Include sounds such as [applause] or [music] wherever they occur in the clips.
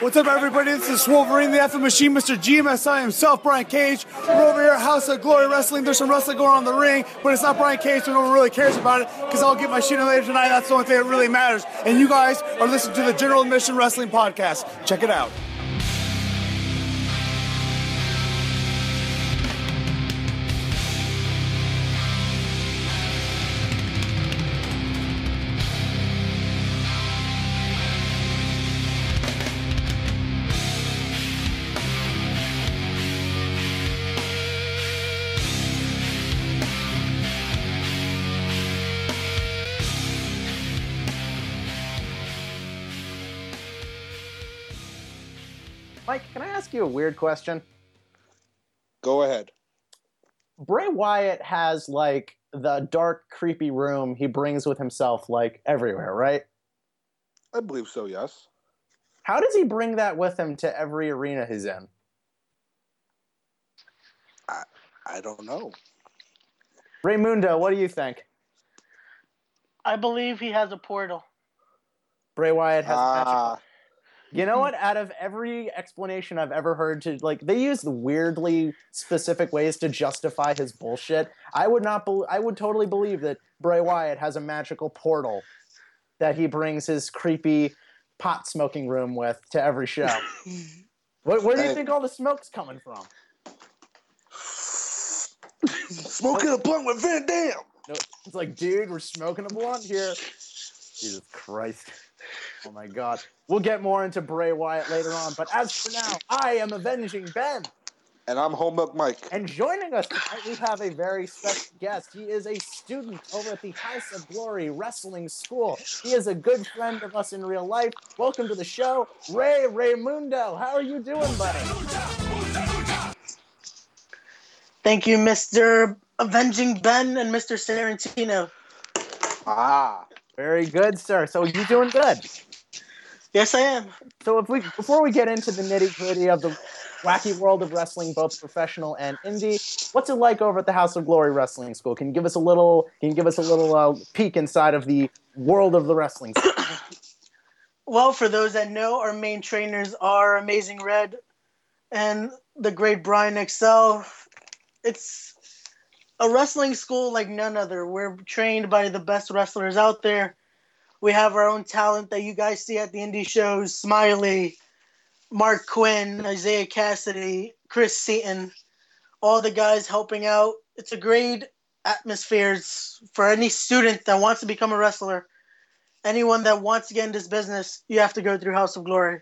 What's up, everybody? This is Wolverine, the F Machine, Mr. GMSI himself, Brian Cage. We're over here at House of Glory Wrestling. There's some wrestling going on in the ring, but it's not Brian Cage, so no one really cares about it because I'll get my shit in later tonight. That's the only thing that really matters. And you guys are listening to the General Admission Wrestling Podcast. Check it out. Ask you a weird question? Go ahead. Bray Wyatt has like the dark, creepy room he brings with himself like everywhere, right? I believe so, yes. How does he bring that with him to every arena he's in? I I don't know. Ramundo, what do you think? I believe he has a portal. Bray Wyatt has a magical Ah, You know hmm. what? Out of every explanation I've ever heard to like they use weirdly specific ways to justify his bullshit. I would not bel I would totally believe that Bray Wyatt has a magical portal that he brings his creepy pot smoking room with to every show. [laughs] Where, where do you think all the smoke's coming from? smoking a blunt with Van Dam. No, It's like, dude, we're smoking a blunt here. Jesus Christ. Oh my god. We'll get more into Bray Wyatt later on, but as for now, I am avenging Ben. And I'm Home Milk Mike. And joining us tonight, we have a very special guest. He is a student over at the House of Glory Wrestling School. He is a good friend of us in real life. Welcome to the show, Ray Ramundo. How are you doing, buddy? Thank you, Mr. Avenging Ben and Mr. Sarantino. Ah, Very good, sir. So you doing good? Yes, I am. So if we before we get into the nitty gritty of the wacky world of wrestling, both professional and indie, what's it like over at the House of Glory Wrestling School? Can you give us a little? Can you give us a little uh, peek inside of the world of the wrestling? School? [coughs] Well, for those that know, our main trainers are Amazing Red and the great Brian XL. It's a wrestling school like none other. We're trained by the best wrestlers out there. We have our own talent that you guys see at the indie shows Smiley, Mark Quen, Isiah Kassidy, Chris Seaton, all the guys helping out. It's a great atmosphere It's for any student that wants to become a wrestler anyone that wants to get in this business, you have to go through House of Glory.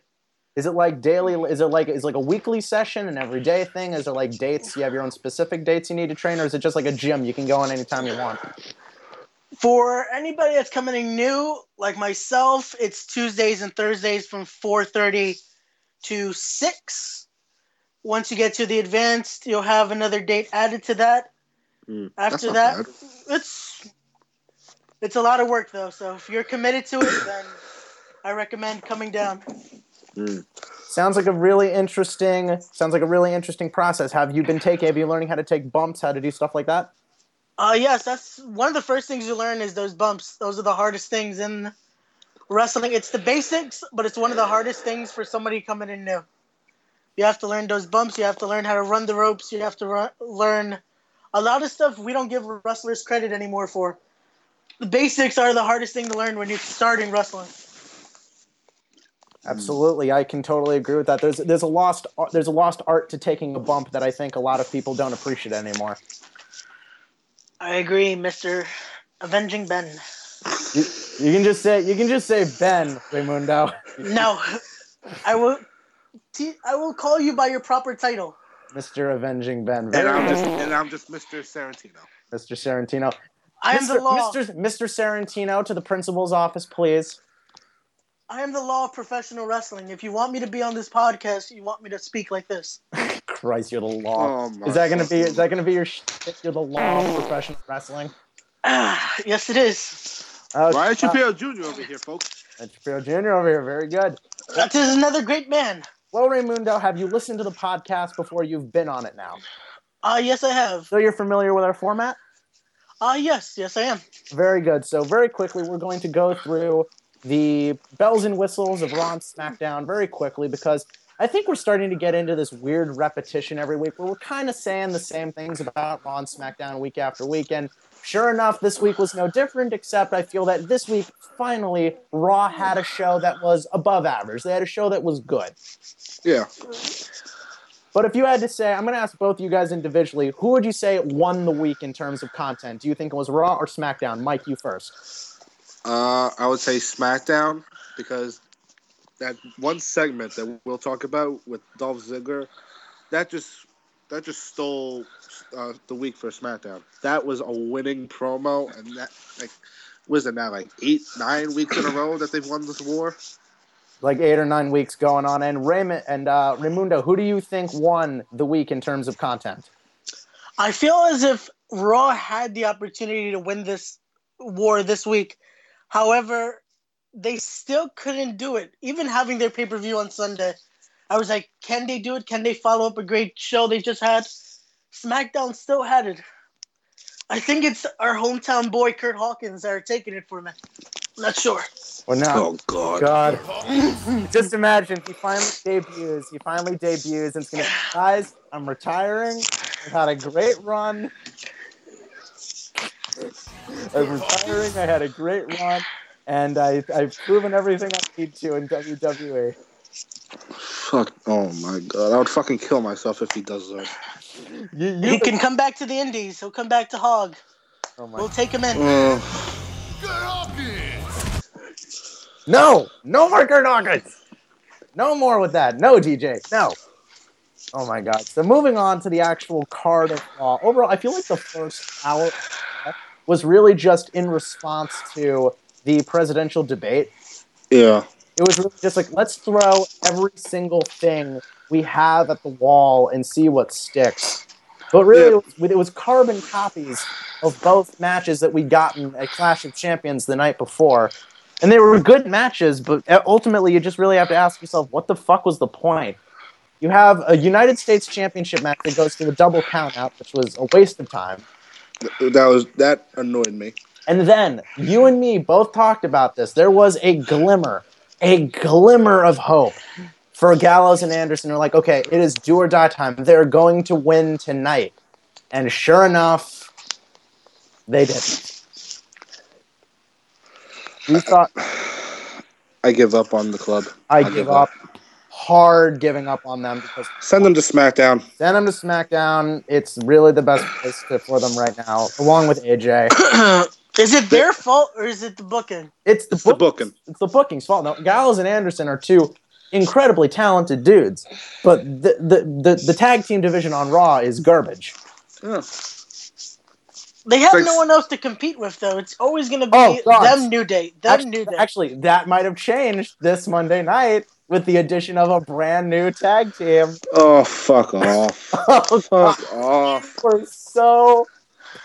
Is it like daily? Is it like is it like a weekly session, an everyday thing? Is it like dates? You have your own specific dates you need to train, or is it just like a gym you can go in anytime you want? For anybody that's coming in new, like myself, it's Tuesdays and Thursdays from 4:30 to 6. Once you get to the advanced, you'll have another date added to that. Mm, After that, bad. it's it's a lot of work though. So if you're committed to it, then I recommend coming down. Mm. Sounds like a really interesting. Sounds like a really interesting process. Have you been taking? Have you learning how to take bumps? How to do stuff like that? Uh, yes, that's one of the first things you learn is those bumps. Those are the hardest things in wrestling. It's the basics, but it's one of the hardest things for somebody coming in new. You have to learn those bumps. You have to learn how to run the ropes. You have to learn a lot of stuff we don't give wrestlers credit anymore for. The basics are the hardest thing to learn when you're starting wrestling. Absolutely, I can totally agree with that. There's there's a lost there's a lost art to taking a bump that I think a lot of people don't appreciate anymore. I agree, Mister Avenging Ben. You, you can just say you can just say Ben Ramundo, No, I will. T- I will call you by your proper title. Mr. Avenging Ben, And I'm just and I'm just Mr. Sarantino. Mr. Sarantino. I am Mr. the law. Mr. Mr. Sarantino to the principal's office, please. I am the law of professional wrestling. If you want me to be on this podcast, you want me to speak like this. Christ, you're the law. Oh, is that gonna be? Is that gonna be your? Sh- you're the law of professional wrestling. Ah, yes, it is. Uh, Ryan uh, Shapiro Jr. over here, folks. Ed Shapiro Jr. over here. Very good. That is another great man. Well, Ramundo, have you listened to the podcast before you've been on it now? Uh, yes, I have. So you're familiar with our format? Uh, yes, yes, I am. Very good. So very quickly, we're going to go through the bells and whistles of Raw and SmackDown very quickly because I think we're starting to get into this weird repetition every week where we're kind of saying the same things about Raw and SmackDown week after week. And sure enough, this week was no different, except I feel that this week, finally, Raw had a show that was above average. They had a show that was good. Yeah. But if you had to say, I'm going to ask both of you guys individually, who would you say won the week in terms of content? Do you think it was Raw or SmackDown? Mike, you first. Uh, I would say SmackDown because that one segment that we'll talk about with Dolph Ziggler, that just that just stole uh, the week for SmackDown. That was a winning promo, and that like was it now like eight nine weeks in a row that they've won this war. Like eight or nine weeks going on. And Raymond and uh, Ramundo, who do you think won the week in terms of content? I feel as if Raw had the opportunity to win this war this week. However, they still couldn't do it, even having their pay per view on Sunday. I was like, can they do it? Can they follow up a great show they just had? SmackDown still had it. I think it's our hometown boy Kurt Hawkins that are taking it for me. Not sure. Well, now, Oh God. God, [laughs] just imagine he finally debuts. He finally debuts, and it's gonna, guys. I'm retiring. I've had a great run. I'm retiring. I had a great run, and I, I've proven everything I need to in. WWE. Fuck. Oh my God. I would fucking kill myself if he does that. You, you He can come back to the Indies. He'll come back to Hog. oh my We'll take him in. Uh, [sighs] No, no more Kurt Hawkins. No more with that. No, DJ. No. Oh my God. So moving on to the actual card of Raw. Overall, I feel like the first hour was really just in response to the presidential debate. yeah. It was really just like let's throw every single thing we have at the wall and see what sticks. But really, Yeah. it, was, it was carbon copies of both matches that we'd gotten at Clash of Champions the night before. And they were good matches, but ultimately, you just really have to ask yourself, what the fuck was the point? You have a United States Championship match that goes to a double countout, which was a waste of time. That was that annoyed me. And then you and me both talked about this. There was a glimmer, a glimmer of hope for Gallows and Anderson. They're like, okay, it is do or die time. They're going to win tonight. And sure enough, they didn't. We thought I give up on the club. I I'll give up hard giving up on them because Send them to SmackDown. send them to SmackDown. It's really the best place for them right now, along with AJ. [clears throat] is it their fault or is it the booking? It's the, It's the booking. it's the booking's fault. Now, Gallows and Anderson are two incredibly talented dudes, but the, the, the, the tag team division on Raw is garbage. Yeah. They have Like- no one else to compete with, though. It's always going to be Oh, them New Day. Them Actually, New Day. actually, that might have changed this Monday night with the addition of a brand new tag team. Oh fuck off. [laughs] Oh, God. Fuck off. were so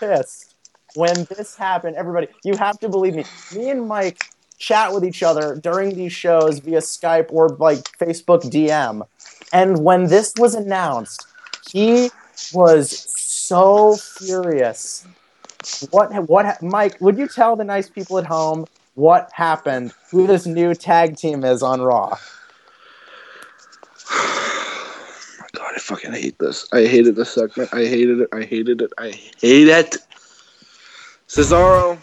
pissed when this happened. Everybody, you have to believe me. Me and Mike chat with each other during these shows via Skype or like Facebook DM. And when this was announced, he was so furious. What what Mike, would you tell the nice people at home what happened, who this new tag team is on Raw? [sighs] god, I fucking hate this. I hated this segment. I hated it. I hated it. I hate it. Cesaro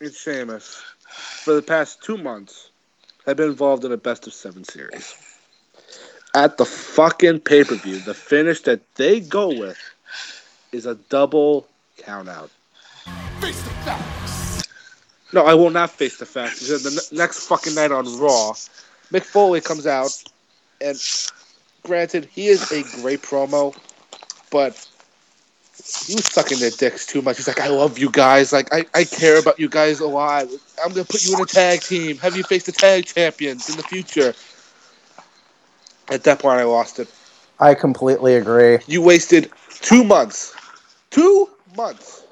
and Sheamus, for the past two months, have been involved in a best of seven series. At the fucking pay per view, the finish that they go with is a double count out. Face the facts. No, I will not face the facts. Because the ne- next fucking night on Raw, Mick Foley comes out, and granted, he is a great promo, but he was sucking their dicks too much. He's like, I love you guys. Like, I, I care about you guys a lot. I'm going to put you in a tag team, have you face the tag champions in the future. At that point, I lost it. I completely agree. You wasted two months, two months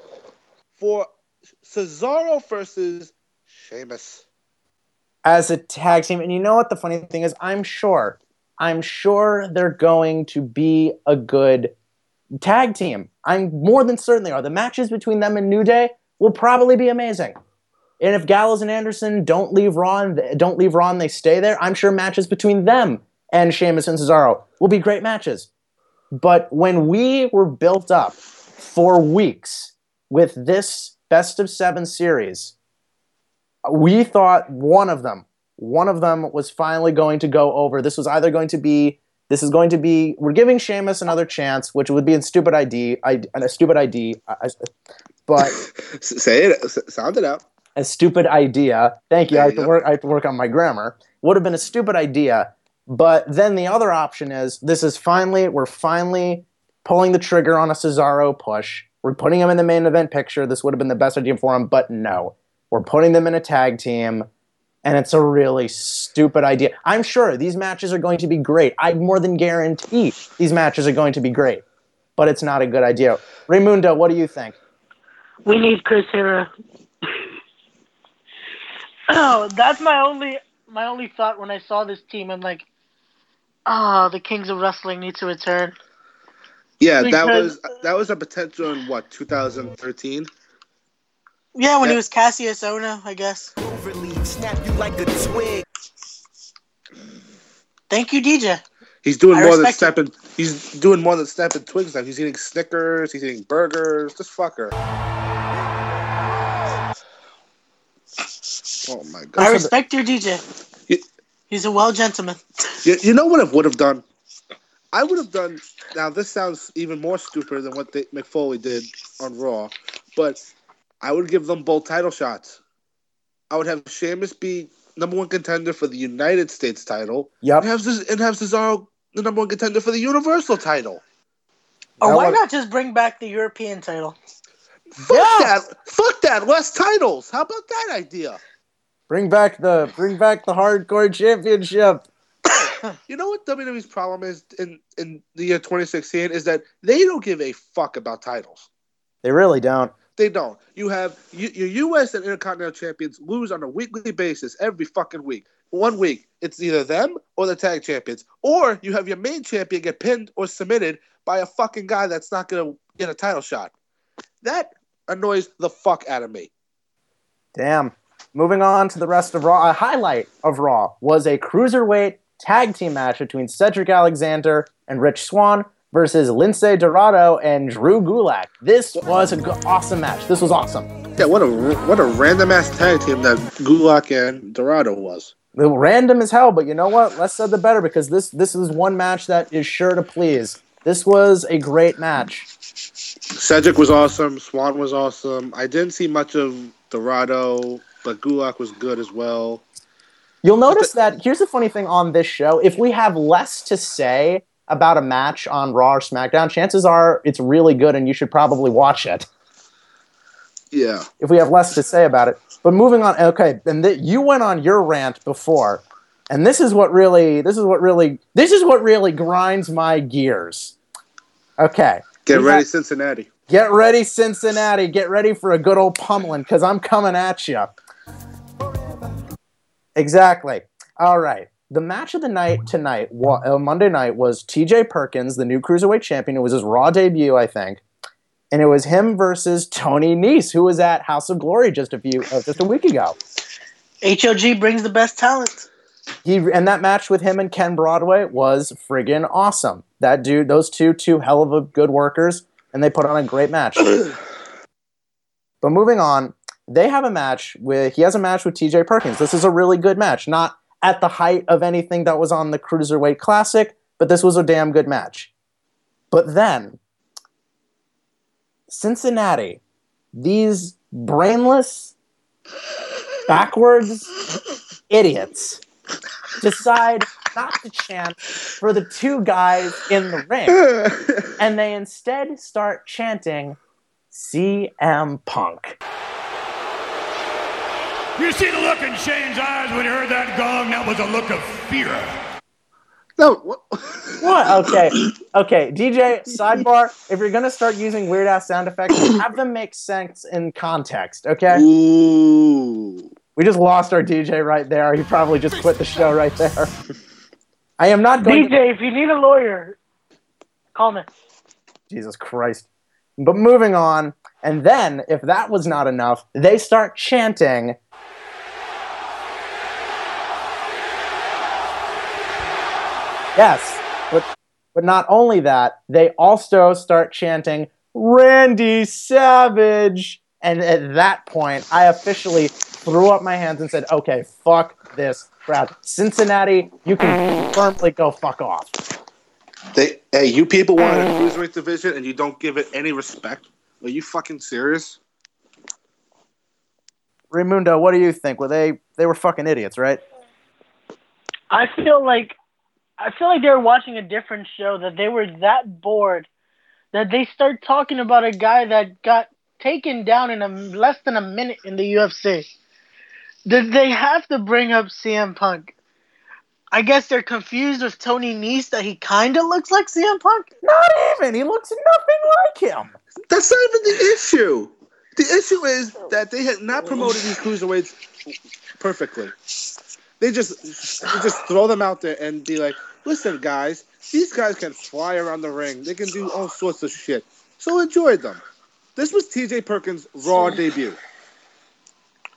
for Cesaro versus Sheamus. as a tag team. And you know what the funny thing is? I'm sure, I'm sure they're going to be a good tag team. I'm more than certain they are. The matches between them and New Day will probably be amazing. And if Gallows and Anderson don't leave Raw and don't leave Raw and they stay there, I'm sure matches between them and Sheamus and Cesaro will be great matches. But when we were built up for weeks with this best of seven series, we thought one of them, one of them was finally going to go over. This was either going to be, this is going to be, we're giving Sheamus another chance, which would be a stupid ID, a stupid ID, but [laughs] say it, sound it out. A stupid idea. Thank you. There I you have to go. work. I have to work on my grammar. Would have been a stupid idea, but then the other option is this is finally we're finally pulling the trigger on a Cesaro push. We're putting him in the main event picture. This would have been the best idea for him, but no. We're putting them in a tag team, and it's a really stupid idea. I'm sure these matches are going to be great. I more than guarantee these matches are going to be great, but it's not a good idea. Ramundo, what do you think? We need Chris Hero. [laughs] oh, that's my only my only thought when I saw this team. I'm like, ah, the Kings of Wrestling need to return. Yeah, that was that was a potential in what 2013. Yeah, when Yeah. he was Cassius Ohno, I guess. snap you like a twig. Thank you, DJ. He's doing I more than stepping. He's doing more than stepping twigs now. He's eating Snickers. He's eating burgers. This fucker. Oh my god! I respect your DJ. You- He's a well gentleman. You, you know what I would have done? I would have done. Now this sounds even more stupid than what they, Mick Foley did on Raw, but I would give them both title shots. I would have Sheamus be number one contender for the United States title, Yep. and have Ces- and have Cesaro the number one contender for the Universal title. Oh, or That why not just bring back the European title? Fuck Yeah. that! Fuck that! Less titles. How about that idea? Bring back the bring back the hardcore championship. [coughs] You know what WWE's problem is in in the year 2016 is that they don't give a fuck about titles. They really don't. They don't. You have you, your U.S. and Intercontinental champions lose on a weekly basis every fucking week. One week, it's either them or the tag champions, or you have your main champion get pinned or submitted by a fucking guy that's not to get a title shot. That annoys the fuck out of me. Damn. Moving on to the rest of Raw. A highlight of Raw was a cruiserweight tag team match between Cedric Alexander and Rich Swann versus Lince Dorado and Drew Gulak. This was an awesome match. This was awesome. Yeah, what a what a random ass tag team that Gulak and Dorado was. Random as hell, but you know what? Less said the better because this this is one match that is sure to please. This was a great match. Cedric was awesome. Swann was awesome. I didn't see much of Dorado, but Gulak was good as well. You'll notice that here's the funny thing on this show. If we have less to say about a match on Raw or SmackDown, chances are it's really good and you should probably watch it Yeah. if we have less to say about it. But moving on, okay, and th- you went on your rant before, and this is what really, this is what really, this is what really grinds my gears. Okay, Get ready, have- Cincinnati. get ready, Cincinnati. Get ready for a good old pummeling because I'm coming at you. Exactly. All right. The match of the night tonight, uh, Monday night, was T.J. Perkins, the new cruiserweight champion. It was his Raw debut, I think, and it was him versus Tony Nese, who was at House of Glory just a few, uh, just a week ago. HOG brings the best talent. He and that match with him and Ken Broadway was friggin' awesome. That dude, those two, two hell of a good workers, and they put on a great match. but moving on, they have a match with he has a match with TJ Perkins. This is a really good match. Not at the height of anything that was on the Cruiserweight Classic, but this was a damn good match. But then Cincinnati, these brainless, backwards idiots decide not to chant for the two guys in the ring. [laughs] And they instead start chanting CM Punk. You see the look in Shane's eyes when he heard that gong? That was a look of fear. no, what? What? Okay. Okay. DJ, sidebar. If you're going to start using weird ass sound effects, have them make sense in context, okay? Ooh. We just lost our DJ right there. He probably just quit the show right there. I am not going to. DJ, if you need a lawyer, call me. Jesus Christ. But moving on, and then if that was not enough, they start chanting Yes, but but not only that, they also start chanting Randy Savage, and at that point, I officially threw up my hands and said, "Okay, fuck this crowd. Cincinnati, you can firmly go fuck off." They, hey, you people want a cruiserweight division and you don't give it any respect? Are you fucking serious? Ramundo, what do you think? Were they they were fucking idiots, right? I feel like I feel like they were watching a different show that they were that bored that they start talking about a guy that got taken down in a less than a minute in the UFC. Did they have to bring up CM Punk? I guess they're confused with Tony Nese that he kind of looks like CM Punk. Not even. He looks nothing like him. That's not even the issue. The issue is that they had not promoted these cruiserweights perfectly. They just they just throw them out there and be like, "Listen, guys, these guys can fly around the ring. They can do all sorts of shit. So enjoy them." This was T.J. Perkins' Raw debut,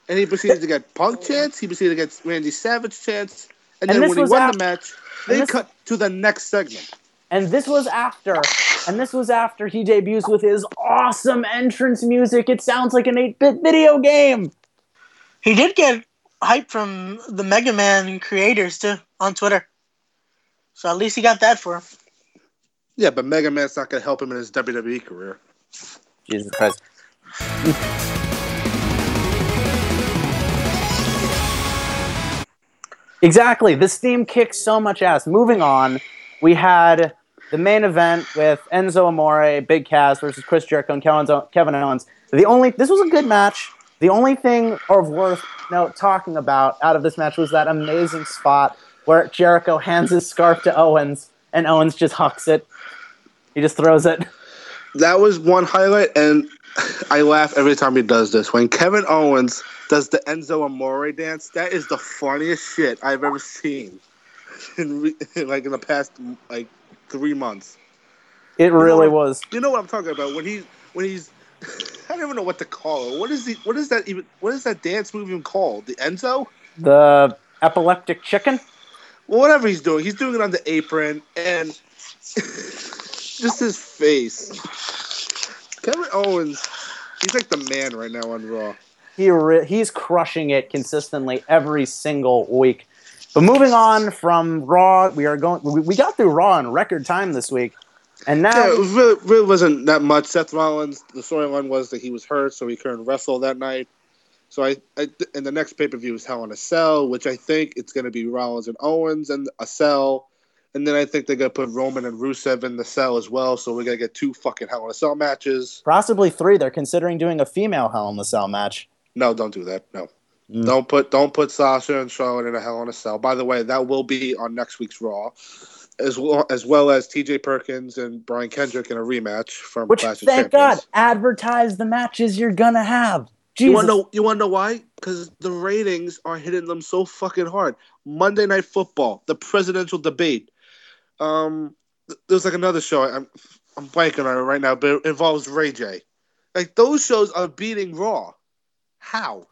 and he proceeded to get Punk chance. He proceeded to get Randy Savage chance, and, And then when he won af- the match, they this- cut to the next segment. And this was after, and this was after he debuts with his awesome entrance music. It sounds like an 8-bit video game. He did get hype from the Mega Man creators too on Twitter. So at least he got that for him. Yeah, but Mega Man's not going to help him in his WWE career. Jesus Christ. Exactly. This theme kicks so much ass. Moving on, we had the main event with Enzo Amore, Big Cass versus Chris Jericho and Kevin Kevin Owens. The only this was a good match. The only thing of worth note talking about out of this match was that amazing spot where Jericho hands his scarf to Owens and Owens just hucks it. He just throws it. That was one highlight, and [laughs] I laugh every time he does this. When Kevin Owens does the Enzo Amore dance, that is the funniest shit I've ever seen. [laughs] In re- like in the past like three months. It really what? was. You know what I'm talking about? When he when he's [laughs] I don't even know what to call it. What is the what is that even what is that dance move even called? The Enzo? The epileptic chicken. Well, whatever he's doing, he's doing it on the apron, and [laughs] just his face. Kevin Owens, he's like the man right now on Raw. He re- he's crushing it consistently every single week. But moving on from Raw, we are going. We, we got through Raw in record time this week, and now Yeah, it was really, really wasn't that much. Seth Rollins, the storyline was that he was hurt, so he couldn't wrestle that night. So I, I and the next pay per view is Hell in a Cell, which I think it's going to be Rollins and Owens and a cell, and then I think they're going to put Roman and Rusev in the cell as well. So we're going to get two fucking Hell in a Cell matches. possibly three. They're considering doing a female Hell in the Cell match. No, don't do that. No, Mm. don't put don't put Sasha and Charlotte in a Hell in a Cell. By the way, that will be on next week's Raw, as well as well as T.J. Perkins and Brian Kendrick in a rematch from Which, Clash thank. God, advertise the matches you're gonna have. You want to know? You want to know why? Because the ratings are hitting them so fucking hard. Monday Night Football, the presidential debate. Um, th- there's like another show. I'm I'm blanking on it right now, but it involves Ray J. Like those shows are beating Raw. How?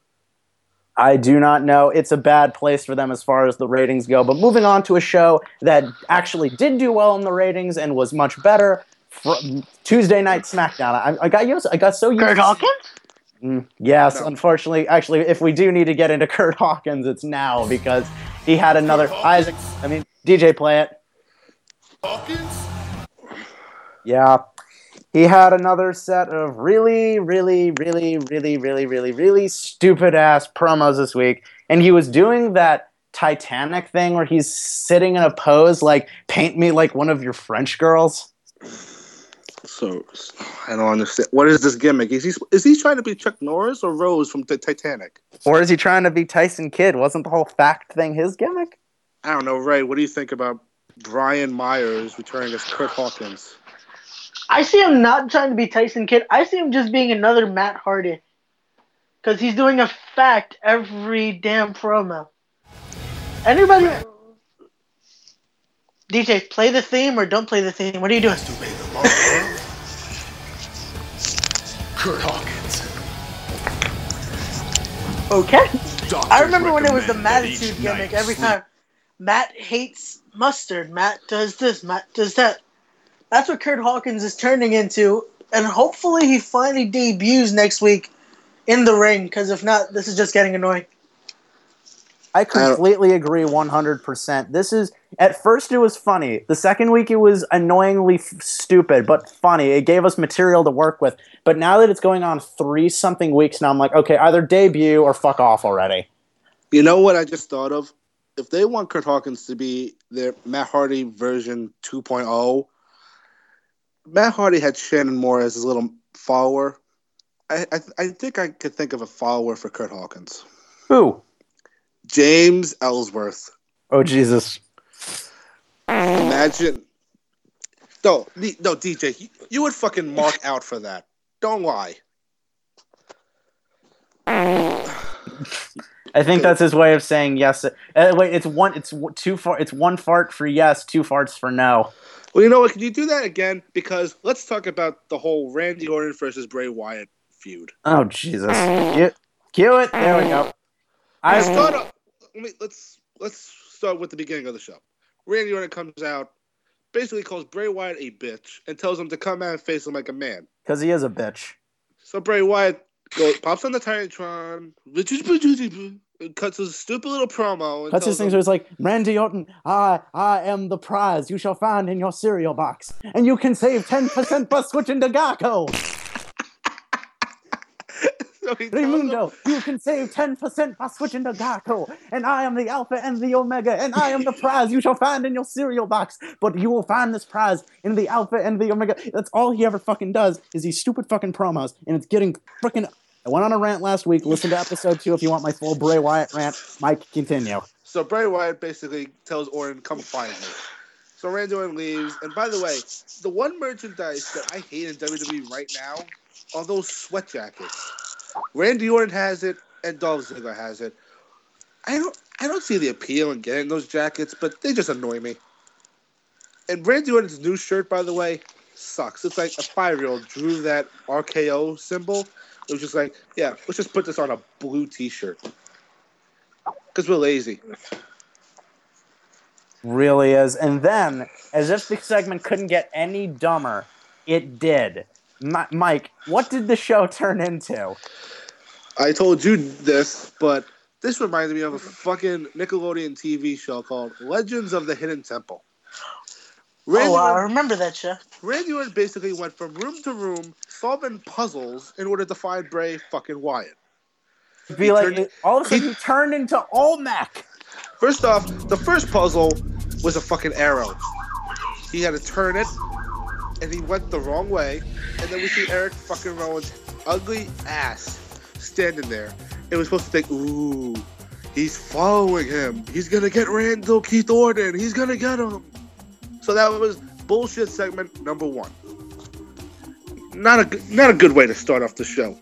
I do not know. It's a bad place for them as far as the ratings go. But moving on to a show that actually did do well in the ratings and was much better. Fr- Tuesday Night SmackDown. I, I got used. I got so used. Kurt to- Hawkins? Mm, yes, No. unfortunately, actually, if we do need to get into [laughs] Kurt Hawkins, it's now because he had another Isaac. I mean, DJ, play it. Hawkins? Yeah. He had another set of really, really, really, really, really, really, really stupid ass promos this week. And he was doing that Titanic thing where he's sitting in a pose like, paint me like one of your French girls. So I don't understand. What is this gimmick? Is he is he trying to be Chuck Norris or Rose from the Titanic? Or is he trying to be Tyson Kidd? Wasn't the whole fact thing his gimmick? I don't know, Ray. What do you think about Brian Myers returning as Kurt Hawkins? I see him not trying to be Tyson Kidd. I see him just being another Matt Hardy. Because he's doing a fact every damn promo. Anybody. DJ, play the theme or don't play the theme. What are you doing? To make them all world. Kurt Hawkins. Okay. I remember when it was the Mattitude gimmick every sleep time. Matt hates mustard. Matt does this. Matt does that. That's what Kurt Hawkins is turning into, and hopefully he finally debuts next week in the ring. Because if not, this is just getting annoying. I completely agree 100%. This is at first it was funny. The second week it was annoyingly f- stupid, but funny. It gave us material to work with. But now that it's going on 3 something weeks now, I'm like, okay, either debut or fuck off already. You know what I just thought of? If they want Kurt Hawkins to be their Matt Hardy version 2.0, Matt Hardy had Shannon Moore as his little follower. I, I I think I could think of a follower for Kurt Hawkins. Who? James Ellsworth. Oh Jesus. Imagine. No, no, DJ, you, you would fucking mark out for that. Don't lie. [laughs] I think that's his way of saying yes. Uh, wait, it's one. It's two far. It's one fart for yes, two farts for no. Well, you know what? Can you do that again? Because let's talk about the whole Randy Orton versus Bray Wyatt feud. Oh Jesus! Cue, cue it. There we go. I start. off- Let me let's let's start with the beginning of the show. Randy Orton comes out, basically calls Bray Wyatt a bitch, and tells him to come out and face him like a man. because he is a bitch. So Bray Wyatt goes, pops on the Titantron, cuts his stupid little promo. And That's his tells thing. him- So it's like Randy Orton. I I am the prize you shall find in your cereal box, and you can save ten percent by switching to Garco. [laughs] so Ramundo, you can save 10% by switching to Garco. And I am the Alpha and the Omega, and I am the prize you shall find in your cereal box. But you will find this prize in the Alpha and the Omega. That's all he ever fucking does is these stupid fucking promos, and it's getting freaking. I went on a rant last week. Listen to episode two if you want my full Bray Wyatt rant. Mike, continue. So Bray Wyatt basically tells Orton, "Come find me." So Randy Orton leaves, and by the way, the one merchandise that I hate in WWE right now are those sweat jackets. Randy Orton has it, and Dolph Ziggler has it. I don't, I don't see the appeal in getting those jackets, but they just annoy me. And Randy Orton's new shirt, by the way, sucks. It's like a five-year-old drew that RKO symbol. It was just like, yeah, let's just put this on a blue T-shirt because we're lazy. Really is. And then, as if the segment couldn't get any dumber, it did. Mi- Mike, what did the show turn into? I told you this, but this reminded me of a fucking Nickelodeon TV show called Legends of the Hidden Temple. Randy, Oh, I remember that show. Randy Orton basically went from room to room solving puzzles in order to find Bray fucking Wyatt. Be He like, turned- it- all of a sudden, he turned into Olmec. First off, the first puzzle was a fucking arrow. He had to turn it, and he went the wrong way. And then we see Eric fucking Rowan's ugly ass standing there. It was supposed to think, ooh, he's following him. He's gonna get Randall Keith Orton. He's gonna get him. So that was bullshit segment number one. Not a not a good way to start off the show.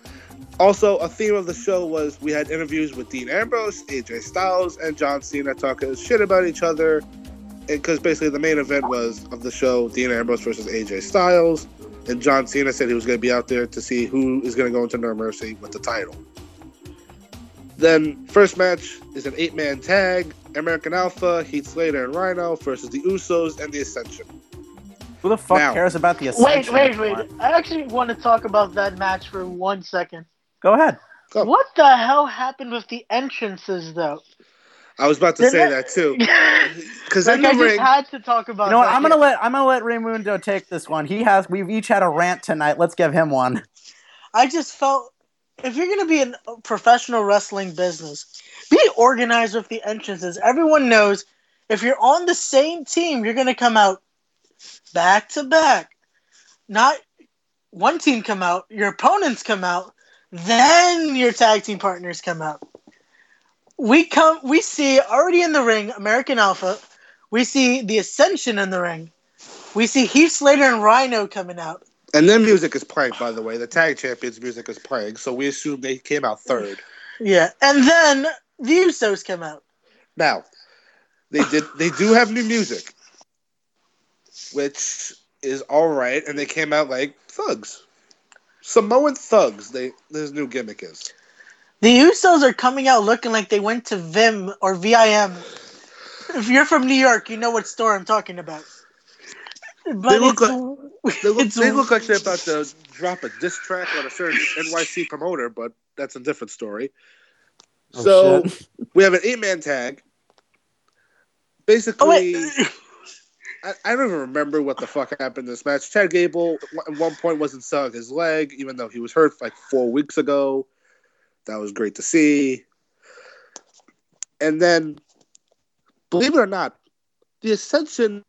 Also, a theme of the show was we had interviews with Dean Ambrose, AJ Styles, and John Cena talking shit about each other. Because basically, the main event was of the show Dean Ambrose versus AJ Styles. And John Cena said he was going to be out there to see who is going to go into No Mercy with the title. Then, first match is an eight man tag American Alpha, Heath Slater, and Rhino versus the Usos and the Ascension. Who the fuck Now- cares about the Ascension wait, wait, wait. I actually want to talk about that match for one second. Go ahead. Go. What the hell happened with the entrances, though? I was about to Didn't say it- that too. [laughs] Because like I just ring, had to talk about. You know what? that I'm gonna let I'm gonna let Ramundo take this one. He has. We've each had a rant tonight. Let's give him one. I just felt if you're gonna be in a professional wrestling business, be organized with the entrances. Everyone knows if you're on the same team, you're gonna come out back to back. Not one team come out, your opponents come out, then your tag team partners come out. We come we see already in the ring American Alpha, we see the Ascension in the ring. We see Heath Slater and Rhino coming out. and then music is playing. By the way, the tag champions music is playing, so we assume they came out third. Yeah, and then the Usos come out. Now, they did they do have new music, which is all right, and they came out like thugs, Samoan thugs. They this new gimmick is. The Usos are coming out looking like they went to Vim or VIM If you're from New York, you know what store I'm talking about. But They look it's, They look, they look like they're about to drop a diss track on a certain NYC promoter, but that's a different story. Oh, so shit. we have an eight man tag. Oh Basically, wait, I, I don't even remember what the fuck happened in this match. Chad Gable at one point wasn't selling his leg, even though he was hurt like four weeks ago. That was great to see. And then, believe it or not, the Ascension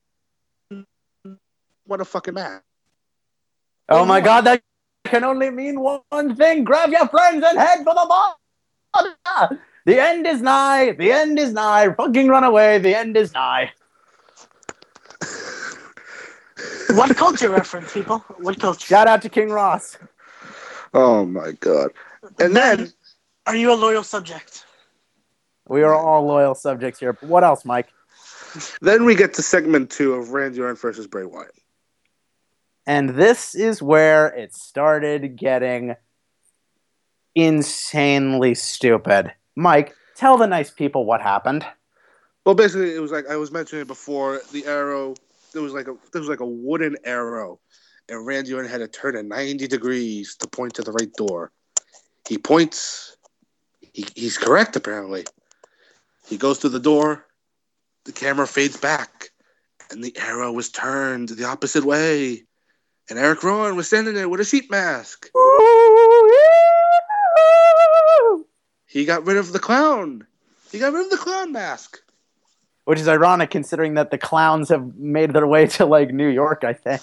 won a fucking match. Oh my god, that can only mean one thing. Grab your friends and head for the ball. The end is nigh. The end is nigh. Fucking run away. The end is nigh. what culture reference, people? What culture? Shout out to King Ross. Oh my god! And then Are you a loyal subject? We are all loyal subjects here. What else, Mike? then we get to segment two of Randy Orton versus Bray Wyatt. And this is where it started getting insanely stupid. Mike, tell the nice people what happened. Well, basically, it was like I was mentioning before. The arrow there was like a there was like a wooden arrow, and Randy Orton had to turn it ninety degrees to point to the right door. He points. He, he's correct apparently. He goes to the door. The camera fades back, and the arrow was turned the opposite way. And Eric Rowan was standing there with a sheet mask. He got rid of the clown. He got rid of the clown mask. Which is ironic considering that the clowns have made their way to like New York, I think.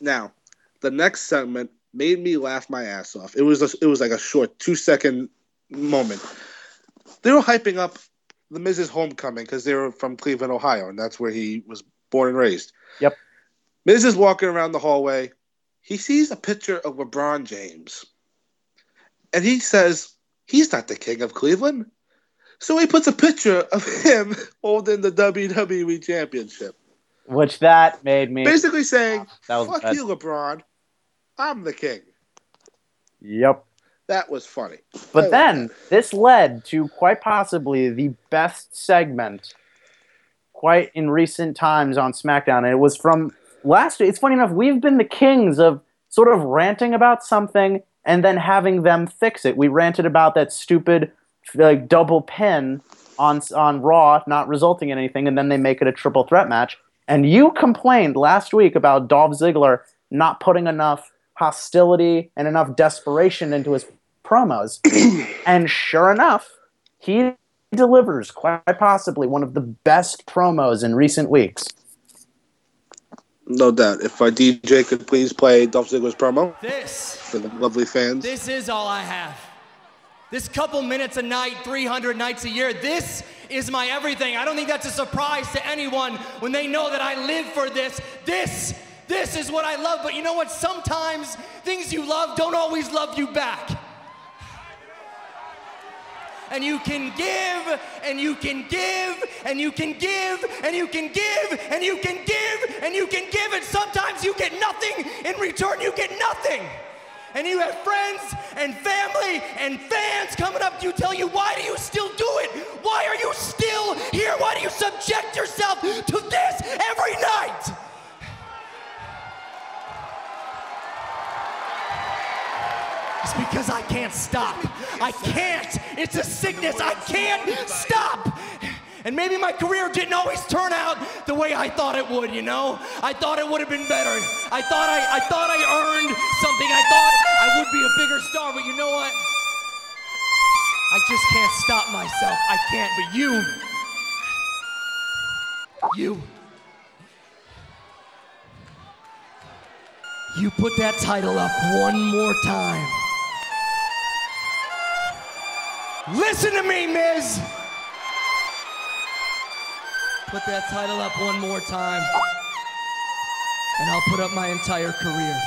Now, the next segment made me laugh my ass off. It was a, it was like a short two second moment. They were hyping up the Miz's homecoming because they were from Cleveland, Ohio, and that's where he was born and raised. Yep. Miz is walking around the hallway. He sees a picture of LeBron James, and he says he's not the king of Cleveland. So he puts a picture of him [laughs] holding the WWE Championship, Which that made me. basically saying, was "Fuck bad. you, LeBron. I'm the king." Yep. That was funny. But I then this led to quite possibly the best segment quite in recent times on SmackDown. And it was from last It's funny enough, we've been the kings of sort of ranting about something and then having them fix it. We ranted about that stupid like double pin on on Raw not resulting in anything and then they make it a triple threat match. And you complained last week about Dolph Ziggler not putting enough hostility and enough desperation into his promos. [clears throat] and sure enough, he delivers quite possibly one of the best promos in recent weeks. No doubt. If our DJ could please play Dolph Ziggler's promo This, for the lovely fans. this is all I have. This couple minutes a night, 300 nights a year, this is my everything. I don't think that's a surprise to anyone when they know that I live for this. This, this is what I love. But you know what? Sometimes things you love don't always love you back. And you can give, and you can give, and you can give, and you can give, and you can give, and you can give, and sometimes you get nothing in return, you get nothing. And you have friends and family and fans coming up to you tell you, why do you still do it? Why are you still here? Why do you subject yourself to this every night? It's because I can't stop. I can't. It's a sickness. I can't stop. And maybe my career didn't always turn out the way I thought it would, you know? I thought it would have been better. I thought I, I thought I earned something. I thought I would be a bigger star, but you know what? I just can't stop myself. I can't, but you, you, you put that title up one more time. Listen to me, Miz. Put that title up one more time, and I'll put up my entire career.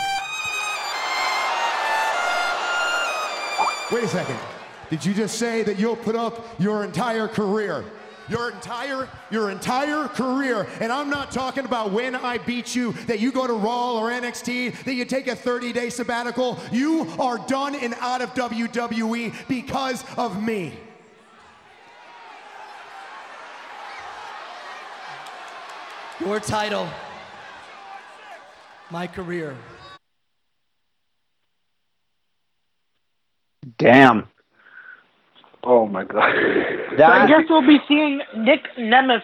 Wait a second. Did you just say that you'll put up your entire career? Your entire, your entire career. And I'm not talking about when I beat you, that you go to Raw or NXT, that you take a 30 day sabbatical. You are done and out of WWE because of me. Your title, my career. Damn. Oh my god. [laughs] So I guess we'll be seeing Nick Nemeth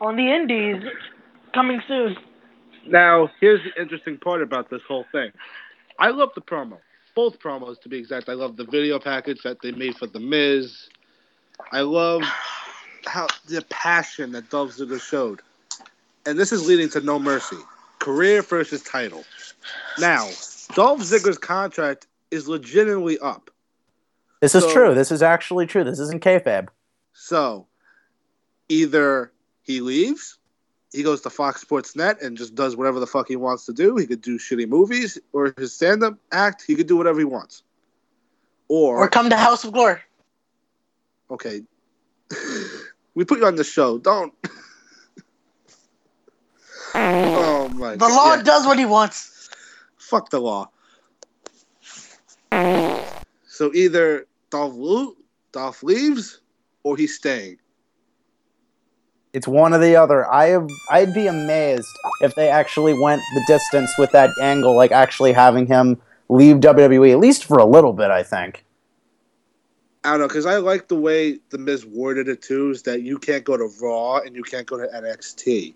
on the Indies coming soon. Now, here's the interesting part about this whole thing. I love the promo. Both promos, to be exact. I love the video package that they made for The Miz. I love how the passion that Dolph Ziggler showed. And this is leading to No Mercy. Career versus title. Now, Dolph Ziggler's contract is legitimately up. This is So- true. This is actually true. This isn't kayfabe. So, either he leaves, he goes to Fox Sports Net and just does whatever the fuck he wants to do. He could do shitty movies or his stand up act. He could do whatever he wants. Or, Or come to House of Glory. okay, [laughs] we put you on the show. Don't. [laughs] oh my The law yeah, does what he wants. Fuck the law. So either Dolph, Dolph leaves or he's staying. It's one or the other. I have, I'd be amazed if they actually went the distance with that angle, like actually having him leave WWE at least for a little bit. I think. I don't know because I like the way the Miz worded it too. Is that you can't go to Raw and you can't go to NXT.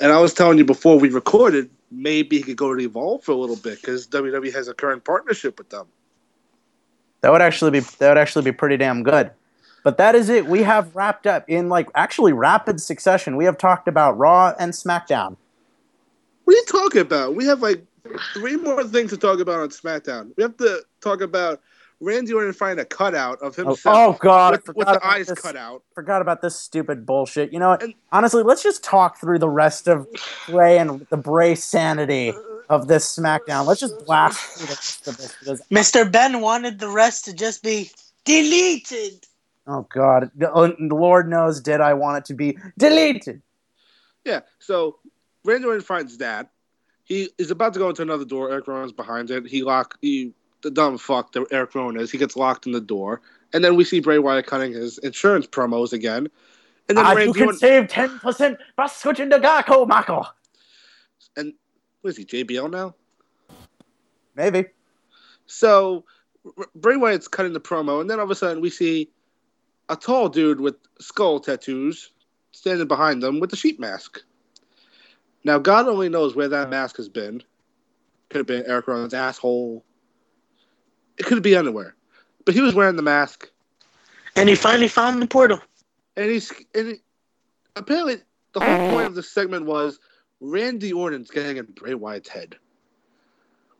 And I was telling you before we recorded, maybe he could go to Evolve for a little bit because WWE has a current partnership with them. That would actually be that would actually be pretty damn good. But that is it. We have wrapped up in like actually rapid succession. We have talked about Raw and SmackDown. What are you talking about? We have like three more things to talk about on SmackDown. We have to talk about Randy Orton finding a cutout of Oh, himself. oh, God, with, with the eyes this. cut out. Forgot about this stupid bullshit. You know what? Honestly, let's just talk through the rest of Bray and the Bray sanity uh, of this SmackDown. Let's just blast through the rest of this because Mr. Ben wanted the rest to just be deleted. oh god, oh, Lord knows, did I want it to be deleted? Yeah. So Randy Orton finds that he is about to go into another door. Eric Rowan's behind it. He lock he the dumb fuck that Eric Rowan is. He gets locked in the door, and then we see Bray Wyatt cutting his insurance promos again. And then Ah, you can Orton, save ten percent by switching to Gakko, Mako. and what is he JBL now? Maybe. So R- Bray Wyatt's cutting the promo, and then all of a sudden we see a tall dude with skull tattoos standing behind them with a sheep mask. Now God only knows where that mask has been. Could have been Eric Rowan's asshole. It could be anywhere, but he was wearing the mask, And he finally found the portal. and he's and he, apparently the whole point of this segment was Randy Orton's getting in Bray Wyatt's head.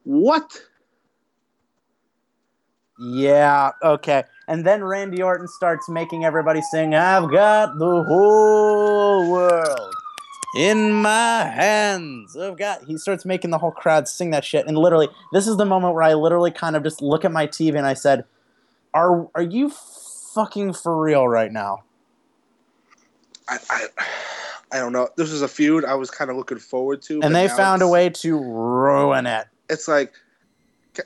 What? Yeah, okay. And then Randy Orton starts making everybody sing, I've got the whole world in my hands. I've got he starts making the whole crowd sing that shit. And literally, this is the moment where I literally kind of just look at my TV and I said, Are are you fucking for real right now? I, I, I don't know. This is a feud I was kind of looking forward to. And they found a way to ruin it. It's like,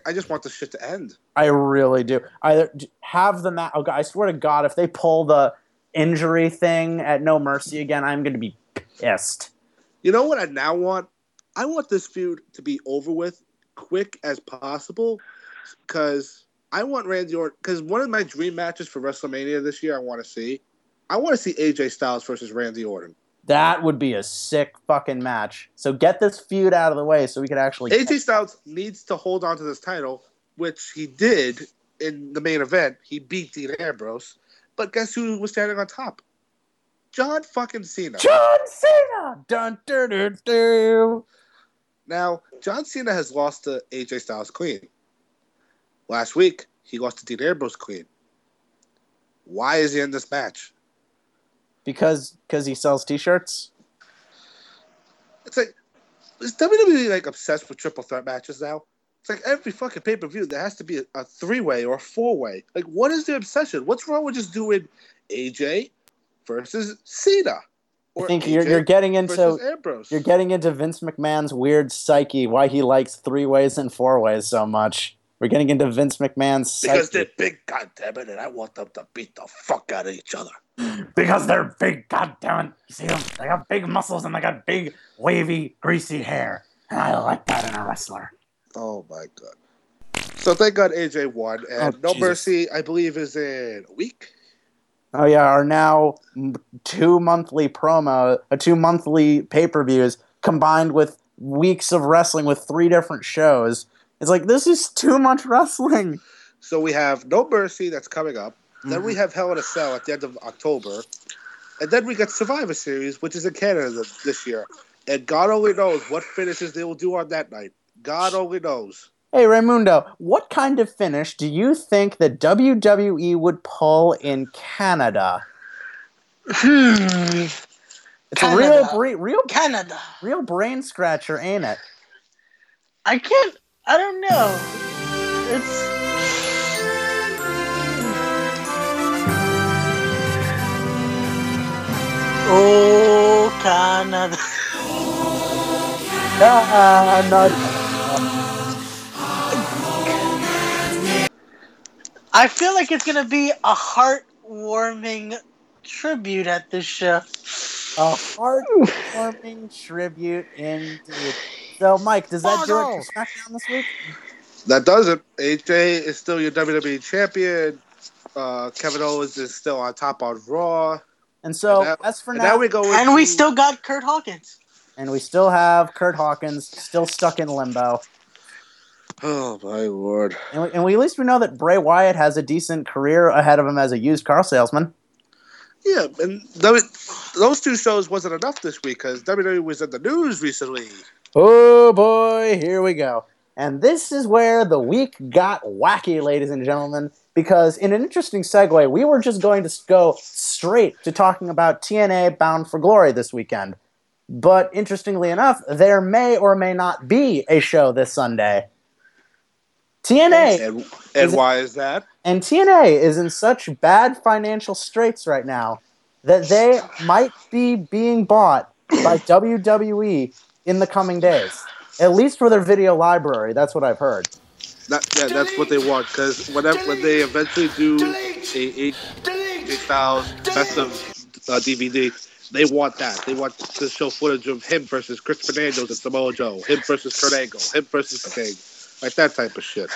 I just want this shit to end. I really do. Either have the match. Oh, I swear to God, if they pull the injury thing at No Mercy again, I'm going to be pissed. You know what I now want? I want this feud to be over with quick as possible because I want Randy Orton. Because one of my dream matches for WrestleMania this year, I want to see. I want to see AJ Styles versus Randy Orton. That would be a sick fucking match. So get this feud out of the way so we could actually. AJ Styles needs to hold on to this title, which he did in the main event. He beat Dean Ambrose, but guess who was standing on top? John fucking Cena. John Cena! Dun, dun, dun, dun. Now, John Cena has lost to AJ Styles clean. Last week, he lost to Dean Ambrose clean. Why is he in this match? Because because he sells T-shirts. It's like, is WWE like obsessed with triple threat matches now? It's like every fucking pay per view there has to be a, a three way or a four way. Like, what is the obsession? What's wrong with just doing AJ versus Cena? I think you're you're getting into you're getting into Vince McMahon's weird psyche. Why he likes three ways and four ways so much. We're getting into Vince McMahon's Because psyche. they're big, goddammit, and I want them to beat the fuck out of each other. Because they're big, goddammit. You see them? They got big muscles and they got big, wavy, greasy hair. And I like that in a wrestler. Oh my god. So thank God AJ won, and Oh, No Jesus. Mercy, I believe, is in a week. Oh yeah, are now two monthly promo, uh, two monthly pay per views combined with weeks of wrestling with three different shows. It's like this is too much wrestling. So we have No Mercy that's coming up. Then Mm-hmm. we have Hell in a Cell at the end of October. And then we get Survivor Series, which is in Canada this year. And God only knows what finishes they will do on that night. God only knows. Hey Ramundo, what kind of finish do you think that WWE would pull in Canada? Hmm. It's a real, Canada. real, Canada. real brain scratcher, ain't it? I can't. I don't know. It's. Oh, Canada. Not. I feel like it's gonna be a heartwarming tribute at this show. A oh. heartwarming tribute indeed. So, Mike, does that do it for SmackDown this week? That does it. AJ is still your WWE champion. Uh, Kevin Owens is still on top on Raw. And so, And now- as for now, now we go And we into- still got Curt Hawkins. and we still have Curt Hawkins still stuck in limbo. Oh my lord. And, we, and we at least we know that Bray Wyatt has a decent career ahead of him as a used car salesman. Yeah, and W- those two shows wasn't enough this week because WWE was in the news recently. Oh boy, here we go. And this is where the week got wacky, ladies and gentlemen, because in an interesting segue, we were just going to go straight to talking about TNA Bound for Glory this weekend. But interestingly enough, there may or may not be a show this Sunday. TNA And, and it- why is that? and TNA is in such bad financial straits right now that they might be being bought by [laughs] WWE in the coming days. At least for their video library, that's what I've heard. That, yeah, that's what they want because whenever when they eventually do a eight eight thousand best of uh, DVD, they want that. They want to show footage of him versus Chris Fernandez and Samoa Joe, him versus Kurt Angle, him versus Sting, like that type of shit.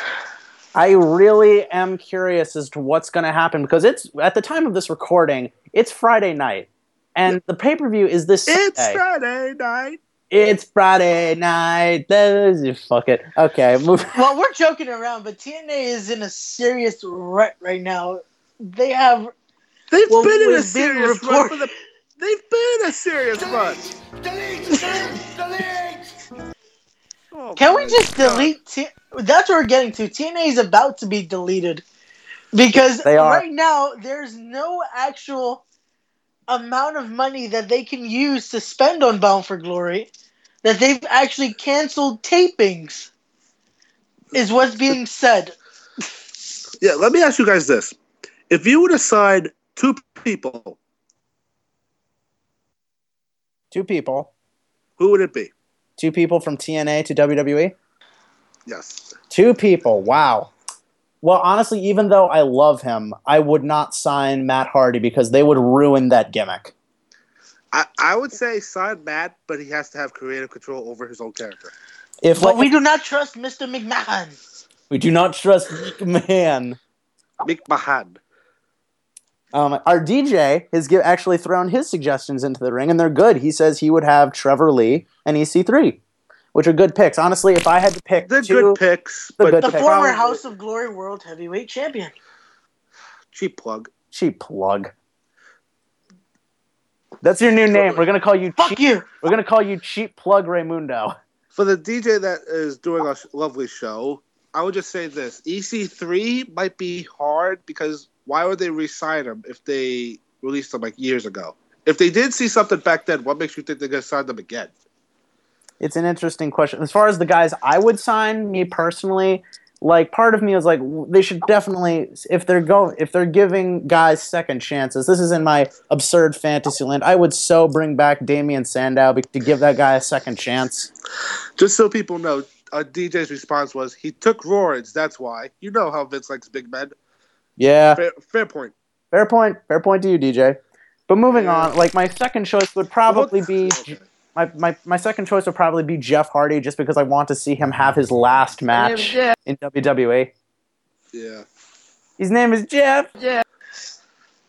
I really am curious as to what's going to happen because it's at the time of this recording, it's Friday night, and the pay per view is this It's. Friday night. It's Friday night. Those- Fuck it. Okay, move. [laughs] Well, we're joking around, but TNA is in a serious rut right now. They have They've Well, been in a serious rut. for the. They've been in a serious run. Oh Can we just God. delete? T- That's what we're getting to. TNA is about to be deleted because right now there's no actual amount of money that they can use to spend on Bound for Glory. That they've actually canceled tapings is what's being said. Yeah, let me ask you guys this: If you would assign two people, Two people. who would it be? Two people from TNA to WWE. Yes. Two people. Wow. Well, honestly, even though I love him, I would not sign Matt Hardy because they would ruin that gimmick. I, I would say sign Matt, but he has to have creative control over his own character. If But like, we do not trust Mr. McMahon. we do not trust McMahon. Mick Mahan. Um, our DJ has give, actually thrown his suggestions into the ring, and they're good. He says he would have Trevor Lee and EC3, which are good picks. Honestly, if I had to pick They're two, good picks, They're but good The Okay. former probably- House of Glory World Heavyweight Champion. cheap plug. cheap plug. That's your new name. We're gonna call you. Fuck cheap, you. We're gonna call you Cheap Plug Ramundo. For the DJ that is doing a lovely show, I would just say this: EC3 might be hard because why would they resign him if they released him like years ago? If they did see something back then, what makes you think they're gonna sign them again? It's an interesting question. As far as the guys I would sign, me personally, like part of me is like they should definitely if they're go if they're giving guys second chances. This is in my absurd fantasy land. I would so bring back Damien Sandow to give that guy a second chance. Just so people know, uh, DJ's response was, "He took roids. That's why." You know how Vince likes big men. Yeah, Fair, fair point. fair point. Fair point to you, DJ. But moving on, like my second choice would probably be Okay. My, my, my second choice would probably be Jeff Hardy, just because I want to see him have his last match in WWE. Yeah. His name is Jeff. Yeah.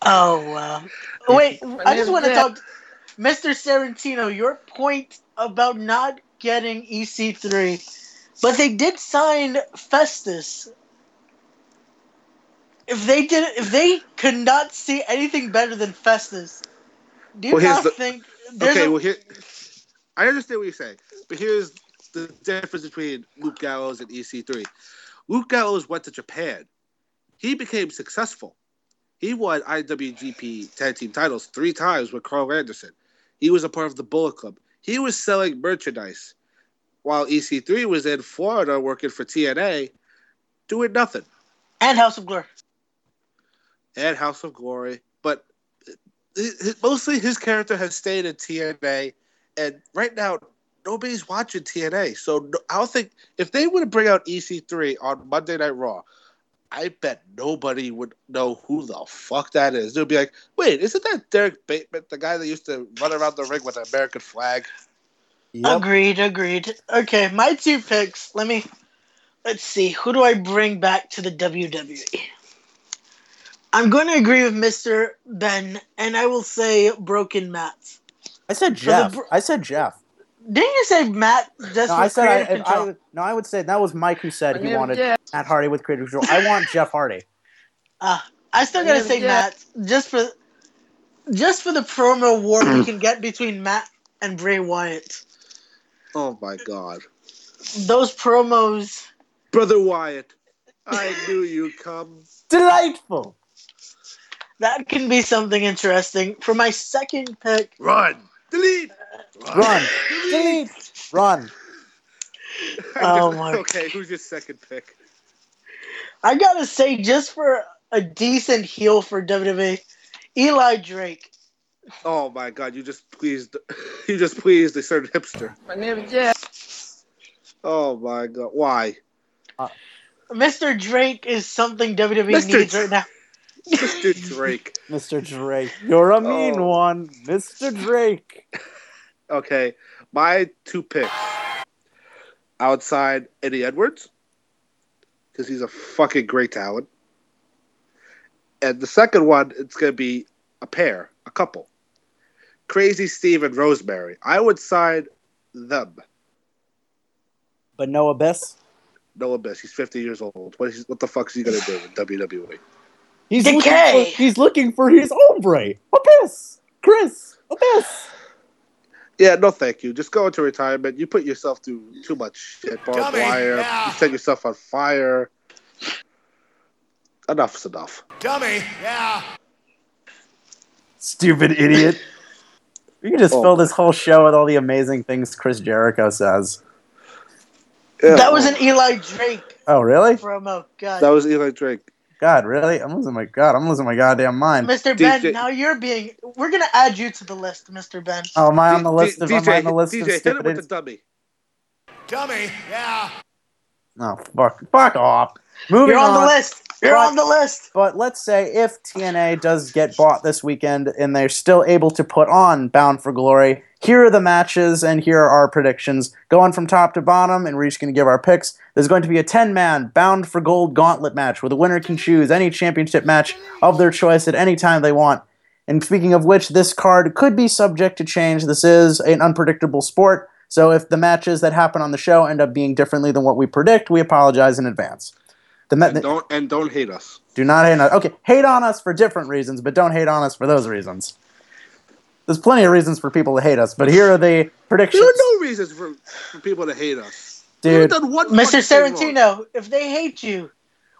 Oh wow. Wait, I just want to talk, Mr. Sarantino. Your point about not getting EC3, but they did sign Festus. If they did, if they could not see anything better than Festus, do you Well, here's not the- think there's Okay. a, Well, here, I understand what you're saying, but here's the difference between Luke Gallows and EC3. Luke Gallows went to Japan. He became successful. He won IWGP Tag Team titles three times with Karl Anderson. He was a part of the Bullet Club. He was selling merchandise, while EC3 was in Florida working for TNA, doing nothing. and House of Glory? and House of Glory, but uh, hi- mostly his character has stayed in TNA, and right now nobody's watching TNA. So I don't think if they were to bring out EC3 on Monday Night Raw, I bet nobody would know who the fuck that is. They'll be like, "Wait, isn't that Derek Bateman, the guy that used to run around the ring with an American flag?" Agreed, agreed. Okay, my two picks. Let me let's see. Who do I bring back to the WWE? I'm going to agree with Mr. Ben, and I will say Broken Matt. I said Jeff. br- I said Jeff. Didn't you say Matt just No, for I said I, creative I, control? No, I would say that was Mike who said he wanted Matt Hardy with creative control. I want [laughs] Jeff Hardy. Ah, I still gotta say Matt just for just for the promo war we can get between Matt and Bray Wyatt. Oh my god, Those promos. brother Wyatt, I knew you'd come. Delightful. That can be something interesting. For my second pick, Run, delete, Run. Delete. Run. [laughs] Oh my- Okay, who's your second pick? I gotta say, just for a decent heel for WWE, Eli Drake. Oh my god, you just pleased [laughs] you just pleased a certain hipster. My name is Jeff. Oh my god. Why? Uh, Mr. Drake is something WWE Mr. needs right now. Mr. [laughs] Drake. Mr. Drake. You're a mean Oh. one. Mr. Drake. [laughs] Okay. My two picks. Outside Eddie Edwards. Because he's a fucking great talent. And the second one, it's gonna be a pair, a couple. Crazy Steve and Rosemary. I would sign them. But no abyss. No Abyss. He's 50 years old. What, is, what the fuck is he gonna do in WWE? He's Decay. looking, for, he's looking for his ombre. Abyss. Chris. Abyss. Yeah, no, thank you. Just go into retirement. You put yourself through too much shit, barbed Dummy, wire. yeah. You set yourself on fire. Enough's enough. Dummy, yeah. Stupid idiot. We can just Oh. fill this whole show with all the amazing things Chris Jericho says. Yeah, That was an Eli Drake Oh, really? promo. God. that was Eli Drake. God, really? I'm losing my God. I'm losing my goddamn mind. Mr. Ben, DJ now you're being. We're gonna add you to the list, Mr. Ben. Oh, am I on the list D- of? Am I on the list DJ, of hit him stupid with the dummy. Dummy, yeah. Oh, fuck, fuck off. Moving You're on the list. You're But- on the list. But let's say if TNA does get bought this weekend and they're still able to put on Bound for Glory, here are the matches and here are our predictions. Going from top to bottom, and we're each going to give our picks. There's going to be a 10 man Bound for Gold gauntlet match where the winner can choose any championship match of their choice at any time they want. And speaking of which, this card could be subject to change. This is an unpredictable sport. So if the matches that happen on the show end up being differently than what we predict, we apologize in advance. The, ma- And don't and don't hate us. do not hate us. Okay, hate on us for different reasons, but don't hate on us for those reasons. There's plenty of reasons for people to hate us, but here are the predictions. There are no reasons for, for people to hate us. Dude, done Mr. fucking. Sarantino, if they hate you,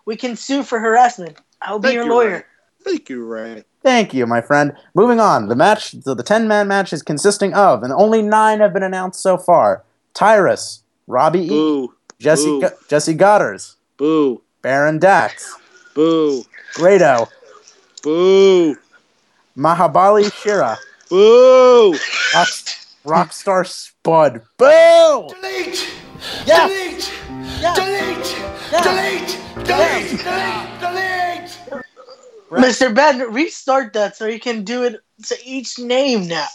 we can sue for harassment. I'll be Thank your you, lawyer. Ray. Thank you, Ray. thank you, my friend. Moving on. The match, so the 10 man match is consisting of, and only nine have been announced so far Tyrus, Robbie E, Jesse, Boo. Go- Jessie Godderz, Boo. Baron Dax, Boo. Grado, Boo. Mahabali Shira, Boo. Rock, Rockstar Spud. Boo! Delete. Yes. Delete! Yes. Delete! Yes. Delete! Delete! Delete! Delete! Mr. Ben, restart that so you can do it to each name now.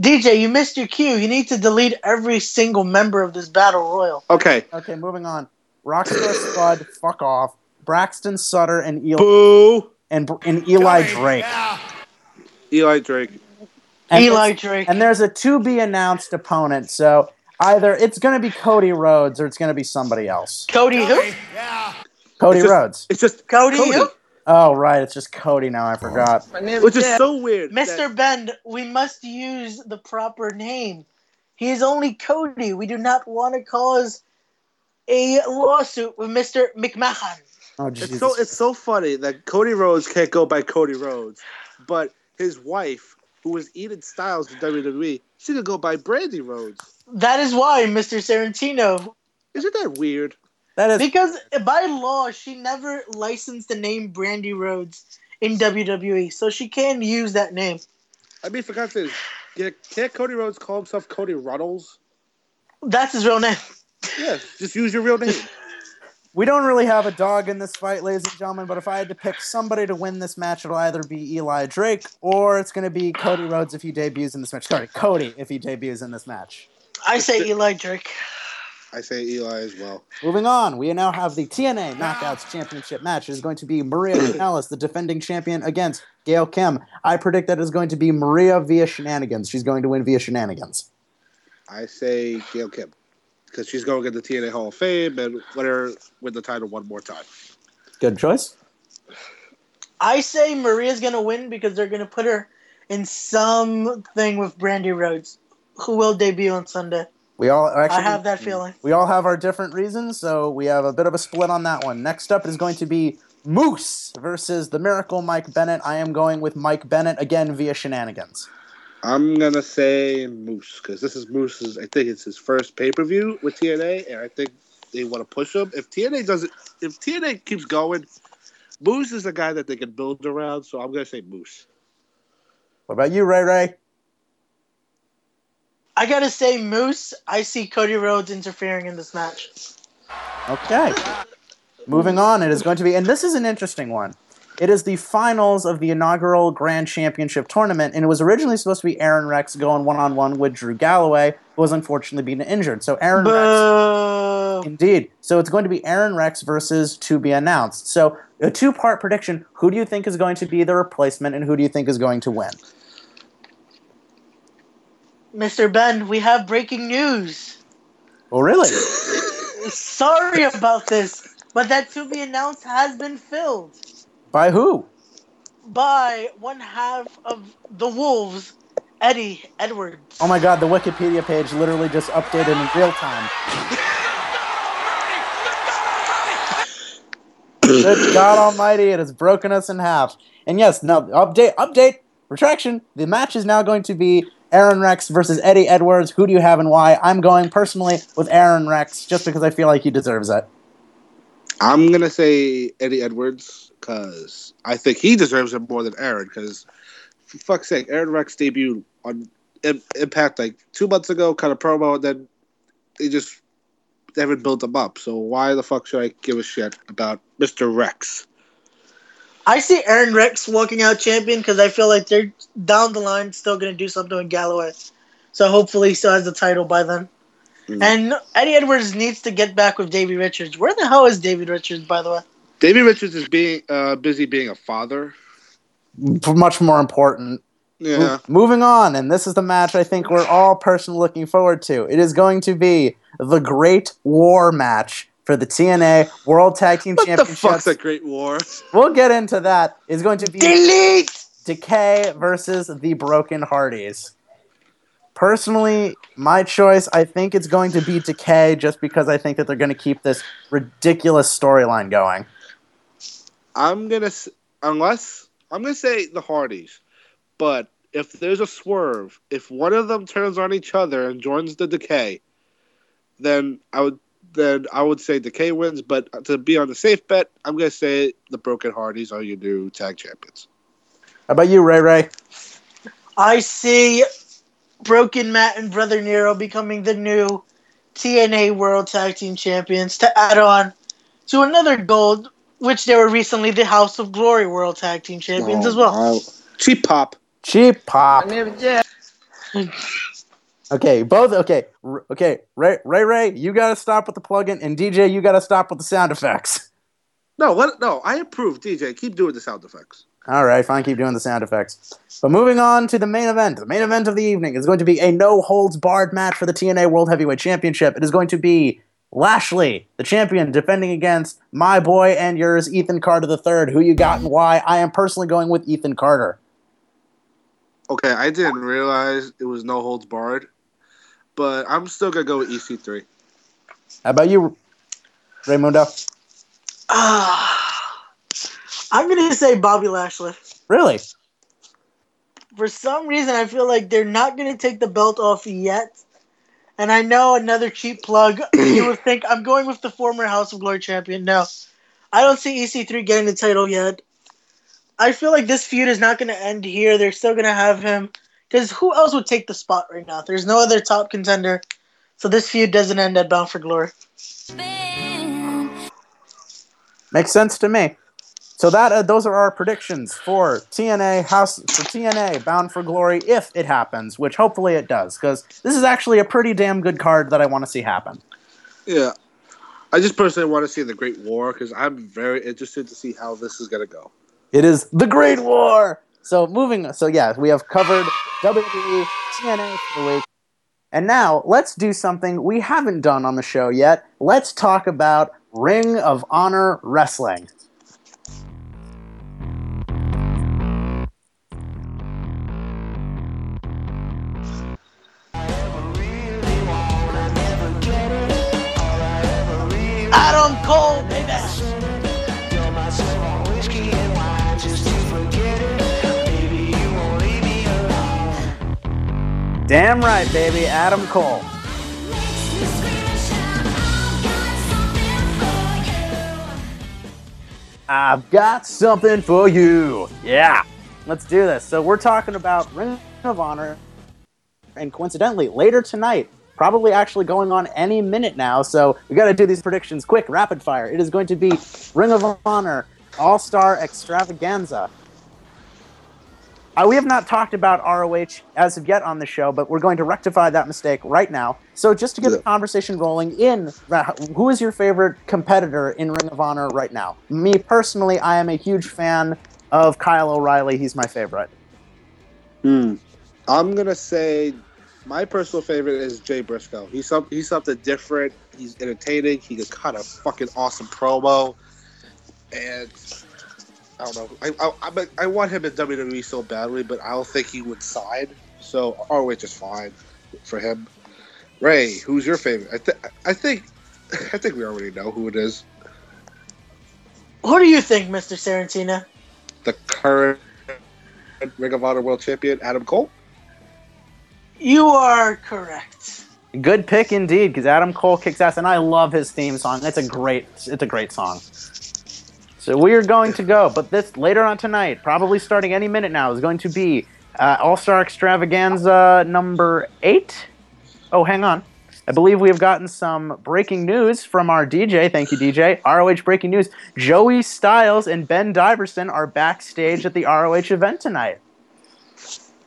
DJ, you missed your cue. You need to delete every single member of this battle royal. Okay. Okay, moving on. Rockstar Spud, fuck off. Braxton Sutter and Eli Boo. and, and Eli Drake. Yeah. Eli Drake. And Eli Drake. And there's a to be announced opponent, so either it's going to be Cody Rhodes or it's going to be somebody else. Cody who? Yeah. Cody It's just- Rhodes. It's just Cody, who? Oh right, it's just Cody now. I forgot. Which is so weird. Mr. that- Ben, we must use the proper name. He is only Cody. We do not want to cause a lawsuit with Mr. McMahon. Oh It's so it's so funny that Cody Rhodes can't go by Cody Rhodes, but his wife, who was Eden Stiles in WWE, she could go by Brandi Rhodes. That is why, Mr. Sarantino, Isn't that weird? that is because by law she never licensed the name Brandi Rhodes in WWE, so she can use that name. I mean, for God's sake, yeah, can't Cody Rhodes call himself Cody Runnels? That's his real name. Yeah, just use your real name. [laughs] We don't really have a dog in this fight, ladies and gentlemen, but if I had to pick somebody to win this match, it'll either be Eli Drake or it's going to be Cody Rhodes if he debuts in this match. Sorry, Cody if he debuts in this match. I say Eli Drake. I say Eli as well. Moving on, we now have the TNA Knockouts Championship match. It is going to be Maria [clears throat] Kanellis, the defending champion, against Gail Kim. I predict that it is going to be Maria via shenanigans. She's going to win via shenanigans. I say Gail Kim because she's going to get the TNA Hall of Fame and let her win the title one more time. Good choice. I say Maria's gonna win because they're gonna put her in something with Brandi Rhodes, who will debut on Sunday. We all actually I have that feeling. We all have our different reasons, so we have a bit of a split on that one. Next up is going to be Moose versus the Miracle Mike Bennett. I am going with Mike Bennett again via shenanigans. I'm gonna say Moose because this is Moose's. I think it's his first pay per view with TNA, and I think they want to push him. If TNA doesn't, if TNA keeps going, Moose is a guy that they can build around. So I'm gonna say Moose. What about you, Ray Ray? I gotta say Moose. I see Cody Rhodes interfering in this match. Okay. Moving on, it is going to be, and this is an interesting one. It is the finals of the inaugural Grand Championship tournament, and it was originally supposed to be Aron Rex going one on one with Drew Galloway, who was unfortunately being injured. So Aron Rex. Indeed. So it's going to be Aron Rex versus to be announced. So a two part prediction. Who do you think is going to be the replacement, and who do you think is going to win? Mr. Ben, we have breaking news. Oh, really? [laughs] Sorry about this, but that to be announced has been filled By who? by one half of the Wolves, Eddie Edwards. Oh my god, the Wikipedia page literally just updated in real time. Good God Almighty, it has broken us in half. And yes, now update, update, retraction. The match is now going to be Aron Rex versus Eddie Edwards. Who do you have and why? I'm going personally with Aron Rex just because I feel like he deserves it. I'm gonna say Eddie Edwards because I think he deserves it more than Aron. Because for fuck's sake, Aron Rex debuted on Im- Impact like two months ago, kind of promo, and then they just they haven't built him up. So why the fuck should I give a shit about Mr. Rex? I see Aron Rex walking out champion because I feel like they're down the line still to do something with Galloway. So hopefully he still has the title by then. Mm. And Eddie Edwards needs to get back with Davey Richards. Where the hell is David Richards, by the way? Davey Richards is being uh, busy being a father. Much more important. Yeah. Mo- moving on, and this is the match I think we're all personally looking forward to. It is going to be the Great War match for the TNA World Tag Team Championship. [laughs] What the fuck's Championships. a Great War? We'll get into that. It's going to be Delete! Decay versus the Broken Hardys. Personally, my choice, I think it's going to be Decay just because I think that they're going to keep this ridiculous storyline going. I'm gonna unless I'm gonna say the Hardys, but if there's a swerve, if one of them turns on each other and joins the Decay, then I would then I would say Decay wins. But to be on the safe bet, I'm gonna say the Broken Hardys are your new tag champions. How about you, Ray Ray? I see Broken Matt and Brother Nero becoming the new TNA World Tag Team Champions to add on to another gold, which they were recently the House of Glory World Tag Team Champions Oh, as well. wow. Cheap pop. Cheap pop. Okay, both okay. r- Okay, Ray Ray Ray, you gotta stop with the plugin, and DJ, you gotta stop with the sound effects. No, what? No, I approve. DJ, keep doing the sound effects. All right, fine, keep doing the sound effects. But moving on to the main event. The main event of the evening is going to be a no holds barred match for the TNA World Heavyweight Championship. It is going to be Lashley, the champion, defending against my boy and yours, Ethan Carter III. Who you got and why? I am personally going with Ethan Carter. Okay, I didn't realize it was no holds barred, but I'm still gonna go with E EC3. How about you, Ramundo? Ah, I'm gonna say Bobby Lashley. Really? For some reason, I feel like they're not gonna take the belt off yet. And I know another cheap plug. [clears throat] you would think I'm going with the former House of Glory champion. No, I don't see EC3 getting the title yet. I feel like this feud is not going to end here. They're still going to have him. Because who else would take the spot right now? There's no other top contender. So this feud doesn't end at Bound for Glory. Makes sense to me. So that uh, those are our predictions for TNA House for TNA Bound for Glory if it happens, which hopefully it does, because this is actually a pretty damn good card that I want to see happen. Yeah, I just personally want to see the Great War because I'm very interested to see how this is gonna go. It is the Great War. So moving, so yeah, we have covered WWE TNA for the week, and now let's do something we haven't done on the show yet. Let's talk about Ring of Honor Wrestling. Damn right, baby, Adam Cole. I've got something for you. Yeah, let's do this. So we're talking about Ring of Honor, and coincidentally, later tonight, probably actually going on any minute now. So we got to do these predictions quick, rapid fire. It is going to be Ring of Honor All Star Extravaganza. Uh, we have not talked about ROH as of yet on the show, but we're going to rectify that mistake right now. So, just to get the conversation rolling, in who is your favorite competitor in Ring of Honor right now? Me personally, I am a huge fan of Kyle O'Reilly. He's my favorite. Hmm. I'm gonna say my personal favorite is Jay Briscoe. He's some he's something different. He's entertaining. He can cut a fucking awesome promo, and I don't know. I I, I, want him in WWE so badly, but I don't think he would sign. So ROH is fine for him. Ray, who's your favorite? I, th- I think [laughs] I think we already know who it is. Who do you think, Mr. Sarantina? The current Ring of Honor World Champion, Adam Cole. You are correct. Good pick indeed, because Adam Cole kicks ass, and I love his theme song. It's a great, it's a great song. So we are going to go, but this later on tonight, probably starting any minute now, is going to be uh, All Star Extravaganza number eight. Oh, hang on. I believe we have gotten some breaking news from our DJ. Thank you, DJ. ROH breaking news. Joey Styles and Ben Diverson are backstage at the ROH event tonight.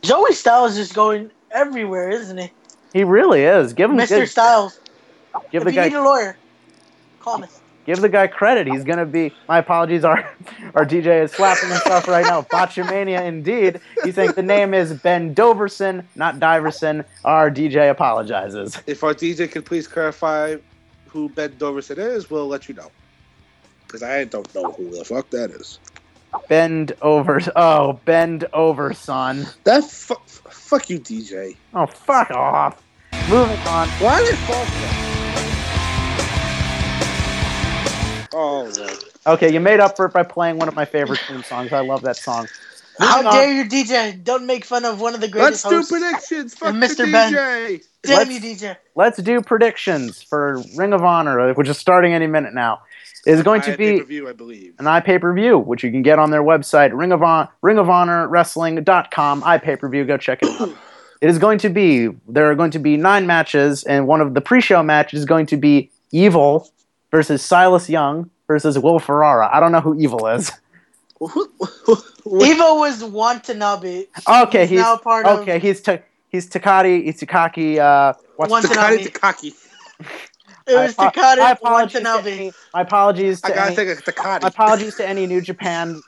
Joey Styles is going everywhere, isn't he? He really is. Give him Mr. give, Styles. give if the you guy need a lawyer, call me. Give the guy credit. He's gonna be. My apologies. Our [laughs] our DJ is slapping himself right now. Botchamania, indeed. He's saying the name is Ben Doverson, not Diverson. Our DJ apologizes. If our DJ could please clarify who Ben Doverson is, we'll let you know. Because I don't know who the fuck that is. Bend over. Oh, bend over, son. That fu- fuck you, DJ. Oh, fuck off. Moving on. Why did fall Oh, no. Okay, you made up for it by playing one of my favorite theme songs. I love that song. How Moving on. dare you, DJ? Don't make fun of one of the Let's greatest do hosts. predictions. Fuck And the Mr. Ben. DJ. Damn Let's- you, DJ. Let's do predictions for Ring of Honor, which is starting any minute now. Is going to be Pay-per-view, I believe. an iPay per view, which you can get on their website, Ring of, Hon- Ring of Honor Wrestling.com. iPay per view, go check it out. It is going to be there are going to be nine matches, and one of the pre-show matches is going to be Evil versus Silas Young versus Will Ferrara. I don't know who Evil is. Evo was Watanabe. Okay, He's he's, now part of- okay. He's ta- he's Takati. He's Takaki. Uh, what's Watanabe. Takati It was I, apo- my apologies to Watanabe. any, my apologies I gotta any, think of Takati. my apologies to any New Japan.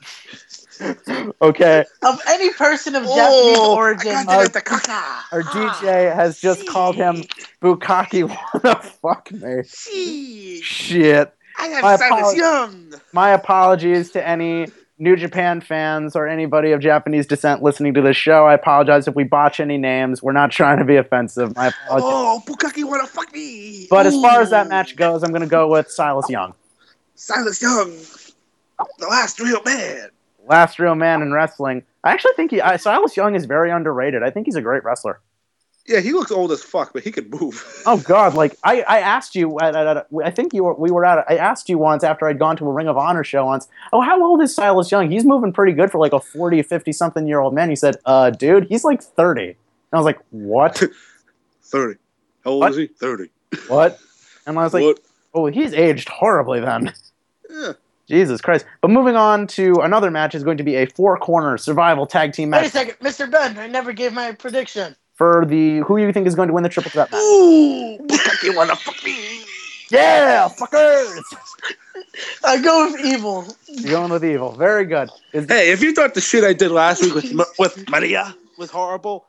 [laughs] okay, Of any person of Japanese Oh, origin. I gotta think our ah, DJ has just called him Bukaki. [laughs] What the fuck, me? Gee, Shit. I My got Silas apologies. Young. My apologies to any New Japan fans or anybody of Japanese descent listening to this show. I apologize if we botch any names. We're not trying to be offensive. My apologies. Oh, Bukaki wanna fuck me. But as far as that match goes, I'm going to go with Silas Young. Silas Young, the last real man. Last real man in wrestling. I actually think he, I, Silas Young is very underrated. I think he's a great wrestler. Yeah, he looks old as fuck, but he could move. [laughs] Oh God, like I, I asked you, at, I think you were, we were at, I asked you once after I'd gone to a Ring of Honor show once. Oh, how old is Silas Young? He's moving pretty good for like a 40, 50 something year old man. He said, uh, dude, he's like 30. And I was like, what? [laughs] 30. How old What? is he? 30. what? And I was like, what? oh, he's aged horribly then. Yeah. Jesus Christ. But moving on to another match is going to be a four corner survival tag team match. Wait a second, Mr. Ben. I never gave my prediction. for the, who you think is going to win the triple threat match? Ooh, [laughs] Bukaki wanna fuck me. Yeah, fuckers! I go with evil. You're going with evil. Very good. Is Hey, if you thought the shit I did last week with [laughs] with Maria was horrible,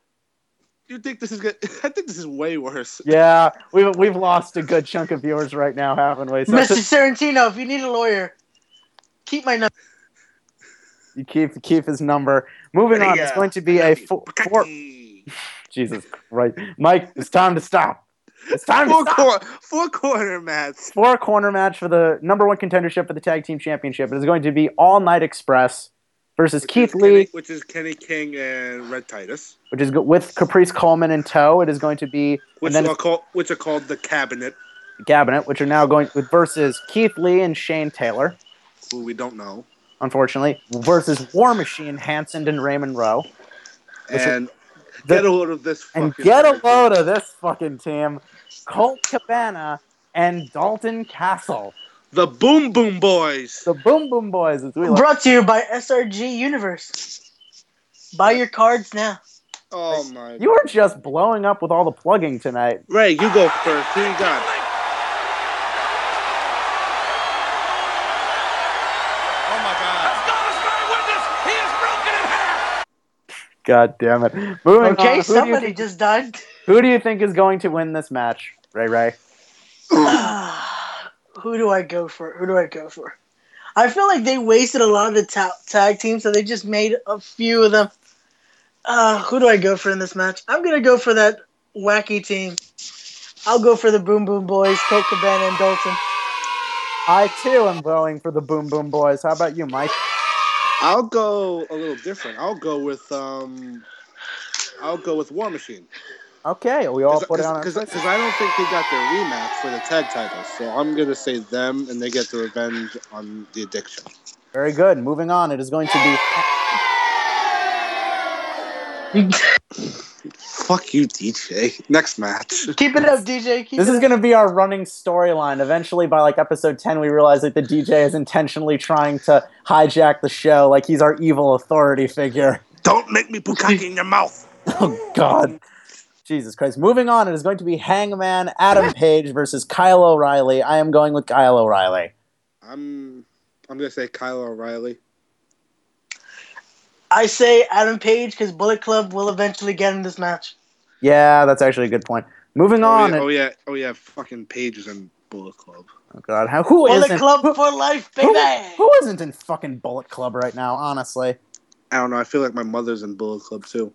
you think this is good? [laughs] I think this is way worse. yeah, we've we've lost a good chunk of viewers right now, haven't we? So Mr. Sorrentino, if you need a lawyer, keep my number. you keep keep his number. Moving on, it's going to be a four, four. [laughs] Jesus Christ, Mike, it's time to stop. It's time to Four, stop. cor- four corner match. Four corner match for the number one contendership for the tag team championship. It is going to be All Night Express versus which Keith is Kenny- Lee, which is Kenny King and Rhett Titus, which is with Caprice Coleman in tow. It is going to be which are called which are called the Cabinet, Cabinet, which are now going with versus Keith Lee and Shane Taylor. Who we don't know, unfortunately, versus War Machine, Hanson and Raymond Rowe. And the- get a load of this. And fucking get a load of this fucking team. Colt Cabana and Dalton Castle. The Boom Boom Boys. The Boom Boom Boys, as we like. Brought to you by SRG Universe. Buy your cards now. Oh my. You are just blowing up with all the plugging tonight. Ray, you go first. Who you got? God damn it. Moving. Okay, you somebody think, just died. who do you think is going to win this match, Ray Ray? [sighs] Who do I go for? Who do I go for? I feel like they wasted a lot of the ta- tag teams, so they just made a few of them. Uh, who do I go for in this match? I'm gonna go for that wacky team. I'll go for the Boom Boom Boys, Colt Cabana and Dalton. I too am going for the Boom Boom Boys. How about you, Mike? I'll go a little different. I'll go with um. I'll go with War Machine. Okay, we all put it on Because list. I don't think they got their rematch for the tag titles, so I'm gonna say them, and they get the revenge on the addiction. Very good. Moving on, it is going to be [laughs] Fuck you, DJ. Next match. Keep it up, DJ. Keep This it is up. going to be our running storyline. Eventually, by like episode 10, we realize that the DJ is intentionally trying to hijack the show, like he's our evil authority figure. Don't make me put bukkake in your mouth. [laughs] Oh, God. Jesus Christ. Moving on, it is going to be Hangman Adam [laughs] Page versus Kyle O'Reilly. I am going with Kyle O'Reilly. I'm I'm gonna say Kyle O'Reilly. I say Adam Page because Bullet Club will eventually get in this match. Yeah, that's actually a good point. Moving Oh on. yeah, it- oh yeah, oh yeah, fucking Pages and Bullet Club. oh, God. How, who Bullet isn't? Club who, for life, who- baby. who isn't in fucking Bullet Club right now, honestly? I don't know. I feel like my mother's in Bullet Club too.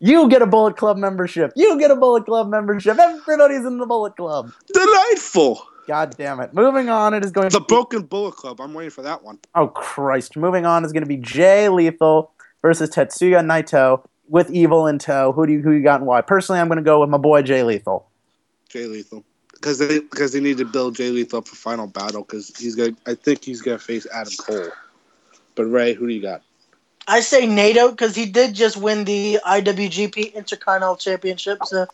You get a Bullet Club membership. You get a Bullet Club membership. Everybody's in the Bullet Club. Delightful. God damn it. Moving on, it is going The to be, Broken Bullet Club. I'm waiting for that one. Oh Christ. Moving on is going to be Jay Lethal versus Tetsuya Naito with Evil in tow. Who do you who you got and why? Personally, I'm going to go with my boy Jay Lethal. Jay Lethal. Because they because they need to build Jay Lethal up for final battle because he's gonna I think he's gonna face Adam Cole. But Ray, who do you got? I say Naito because he did just win the IWGP Intercontinental Championship, so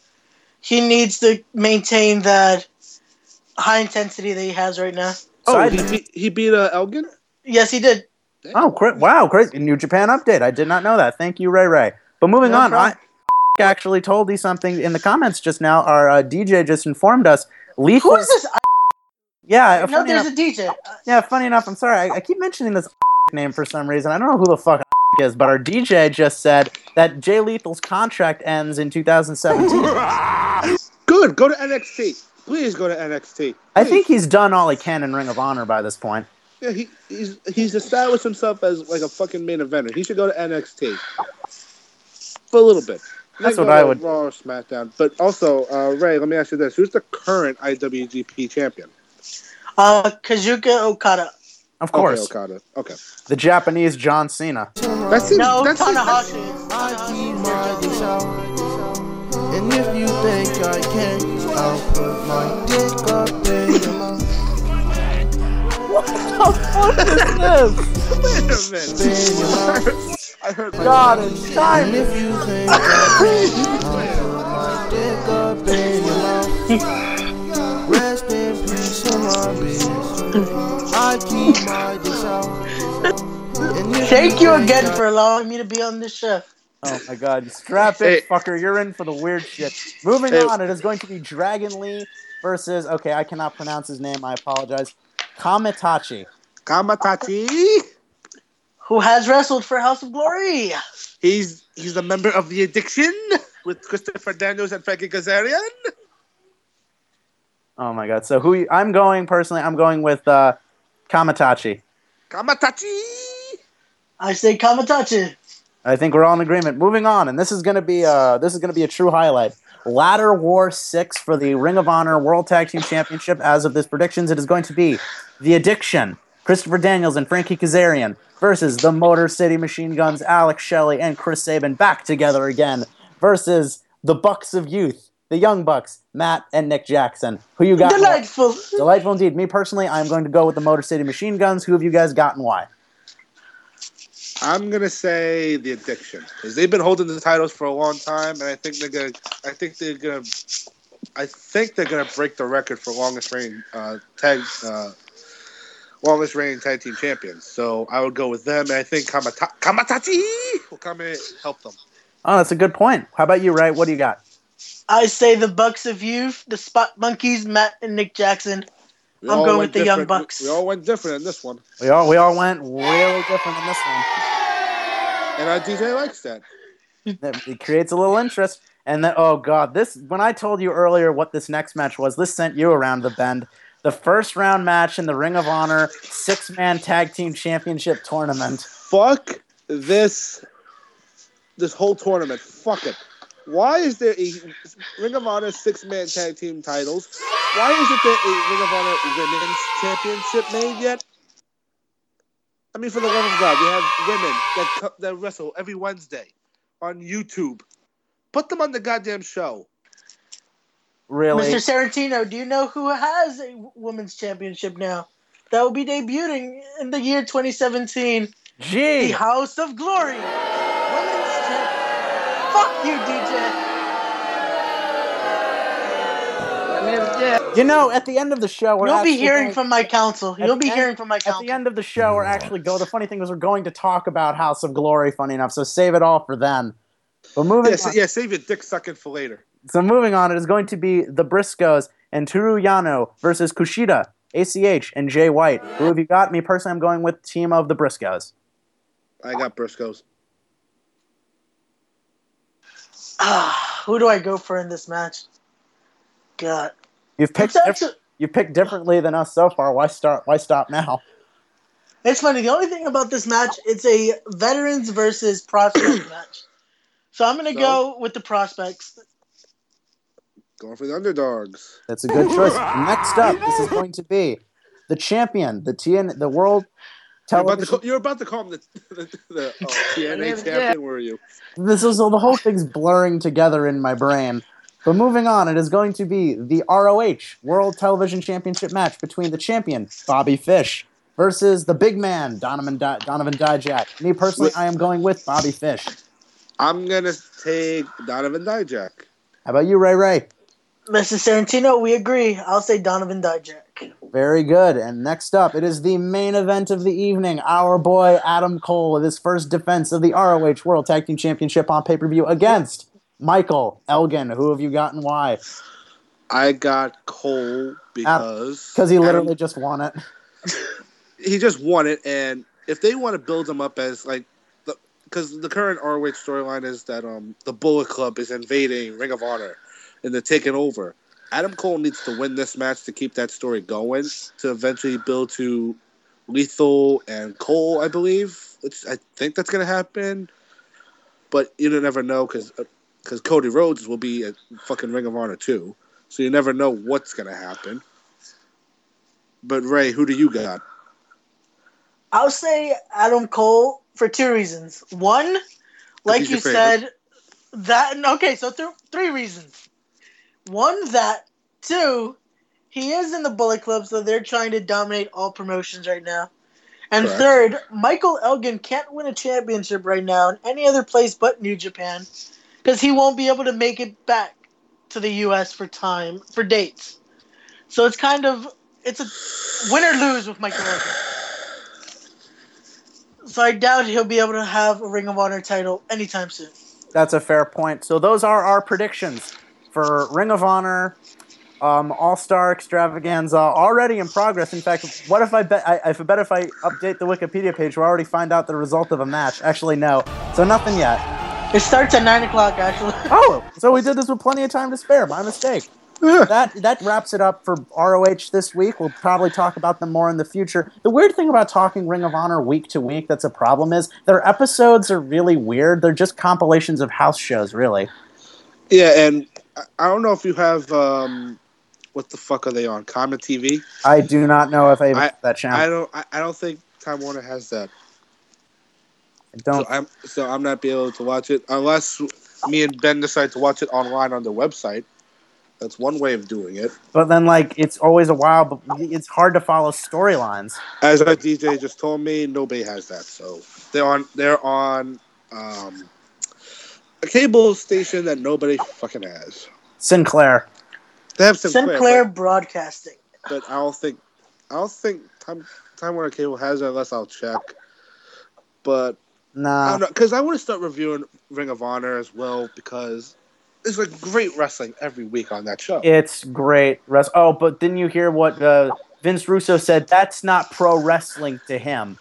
he needs to maintain that high intensity that he has right now. Oh, Side he note- beat, he beat uh, Elgin? Yes, he did. Oh, cra- wow, crazy. New Japan update. I did not know that. Thank you, Ray Ray. But moving No on, I [laughs] actually told you something in the comments just now. Our uh, DJ just informed us. Leaf Who was, is this? [laughs] Yeah, No, funny there's enough, a DJ. [laughs] yeah, funny enough. I'm sorry. I, I keep mentioning this name for some reason. I don't know who the fuck is, but our DJ just said that Jay Lethal's contract ends in 2017. Good. Go to NXT. Please go to NXT. I think he's done all he can in Ring of Honor by this point. Yeah, he, he's he's established himself as like a fucking main eventer. He should go to NXT for a little bit. That's what I would- Raw or SmackDown. But also, uh, Ray, let me ask you this: Who's the current IWGP champion? Uh, Kazuchika Okada. Of course, Okay, Okada. Okay. the Japanese John Cena. That seems. No, that seems- Tanahashi. And if you think I can, I'll put my dick up in your mouth. Wait a minute. I heard my God, it's And time. if you think I can, I'll put dick up in your mouth. Rest in peace to my bitch. I keep my dick out. Thank you again for allowing me to be on this show. Oh my god, strap Hey. it, fucker. You're in for the weird shit. Moving Hey. on, it is going to be Dragon Lee versus, okay, I cannot pronounce his name, I apologize. Kamitachi. Kamatachi. Who has wrestled for House of Glory? He's he's a member of the Addiction with Christopher Daniels and Frankie Kazarian. Oh my god. So who you- I'm going personally, I'm going with uh, Kamitachi. Kamatachi. I say Kamatachi. I think we're all in agreement. Moving on, and this is gonna be uh this is gonna be a true highlight. Ladder War Six for the Ring of Honor World Tag Team Championship. As of this predictions, it is going to be the Addiction, Christopher Daniels and Frankie Kazarian versus the Motor City Machine Guns, Alex Shelley and Chris Sabin back together again versus the Bucks of Youth, the Young Bucks, Matt and Nick Jackson. Who you got? Delightful. Delightful indeed. Me personally, I'm going to go with the Motor City Machine Guns. Who have you guys got and why? I'm gonna say the Addiction because they've been holding the titles for a long time, and I think they're gonna. I think they're gonna. I think they're gonna break the record for longest reign uh, tag. Uh, longest reigning tag team champions. So I would go with them, and I think Kamata- Kamatachi will come and help them. Oh, that's a good point. How about you, Ray? What do you got? I say the Bucks of Youth, the Spot Monkeys, Matt and Nick Jackson. We I'm going with the Young Bucks. We, we all went different in this one, We all we all went really different in this one. and our DJ likes that. It it creates a little interest. And then, oh god, this when I told you earlier what this next match was, this sent you around the bend. The first round match in the Ring of Honor six man tag team championship tournament. Fuck this. This whole tournament. Fuck it. Why is there a Ring of Honor six man tag team titles? Why isn't there a Ring of Honor women's championship made yet? I mean, for the love of God, we have women that co- that wrestle every Wednesday on YouTube. Put them on the goddamn show. Really? Mr. Sarantino, do you know who has a women's championship now? That will be debuting in the year 2017. Gee, The Gee. House of Glory. Women's champ. Fuck you, DJ. You know, at the end of the show, we're You'll be hearing going- from my counsel. At You'll the be end- hearing from my At the end of the show, we're actually go. The funny thing is, we're going to talk about House of Glory. Funny enough, so save it all for then. But moving Yeah, on, yeah save your dick sucking for later. so moving on, it is going to be the Briscoes and Toru Yano versus Kushida, ACH, and Jay White. Who have you got? Me personally, I'm going with team of the Briscoes. I got Briscoes. Ah, who do I go for in this match? God. You've picked It's diff- actually- you picked differently than us so far. Why start? Why stop now? It's funny. The only thing about this match, it's a veterans versus [clears throat] prospect match. So I'm gonna So? go with the prospects. Going for the underdogs. That's a good choice. [laughs] Next up, this is going to be the champion, the TN, the world You're about, to call, you're about to call him the, [laughs] the, the oh, [laughs] TNA champion, were you? This is the whole thing's blurring together in my brain. But moving on, it is going to be the ROH World Television Championship match between the champion Bobby Fish versus the big man, Donovan, Di- Donovan Dijak. Me personally, I am going with Bobby Fish. I'm gonna take Donovan Dijak. How about you, Ray Ray? Mr. Sarantino, we agree. I'll say Donovan Dijak. Very good. And next up, it is the main event of the evening. Our boy Adam Cole with his first defense of the ROH World Tag Team Championship on pay per view against Michael Elgin. Who have you gotten? why? I got Cole because Because he Adam- literally just won it. [laughs] he just won it, and if they want to build him up as like, because the, current ROH storyline is that um the Bullet Club is invading Ring of Honor, and they're taking over. Adam Cole needs to win this match to keep that story going to eventually build to Lethal and Cole, I believe. Which I think that's gonna happen, but you never know because because uh, Cody Rhodes will be at fucking Ring of Honor too, so you never know what's gonna happen. But Ray, who do you got? I'll say Adam Cole for two reasons. One, like you favorite. said, that okay, so th- three reasons. One, that two, he is in the Bullet Club, so they're trying to dominate all promotions right now. And Correct. third, Michael Elgin can't win a championship right now in any other place but New Japan, because he won't be able to make it back to the U.S. for time for dates. So it's kind of it's a win or lose with Michael Elgin. So I doubt he'll be able to have a Ring of Honor title anytime soon. That's a fair point. So those are our predictions for Ring of Honor, um, All Star Extravaganza, already in progress. In fact, what if I bet? I, if I bet if I update the Wikipedia page, we'll already find out the result of a match. Actually, no. So nothing yet. It starts at nine o'clock, actually. [laughs] Oh, so we did this with plenty of time to spare. My mistake. That that wraps it up for ROH this week. We'll probably talk about them more in the future. The weird thing about talking Ring of Honor week to week that's a problem is their episodes are really weird. They're just compilations of house shows, really. Yeah, and I- don't know if you have um, what the fuck are they on? Comet TV. I do not know if I even I- have that channel. I don't. I, I don't think Time Warner has that. I don't. So I'm so I'm not be able to watch it unless me and Ben decide to watch it online on the website. That's one way of doing it. But then, like, it's always a while. But it's hard to follow storylines. As our DJ just told me, nobody has that. So they're on. They're on um, a cable station that nobody fucking has. Sinclair. They have Sinclair, Sinclair Broadcasting. but, but I don't think I don't think Time Time Warner Cable has it unless I'll check. But I Nah. because I want to start reviewing Ring of Honor as well because there's like great wrestling every week on that show. It's great. Res- oh, but didn't you hear what uh, Vince Russo said? That's not pro wrestling to him.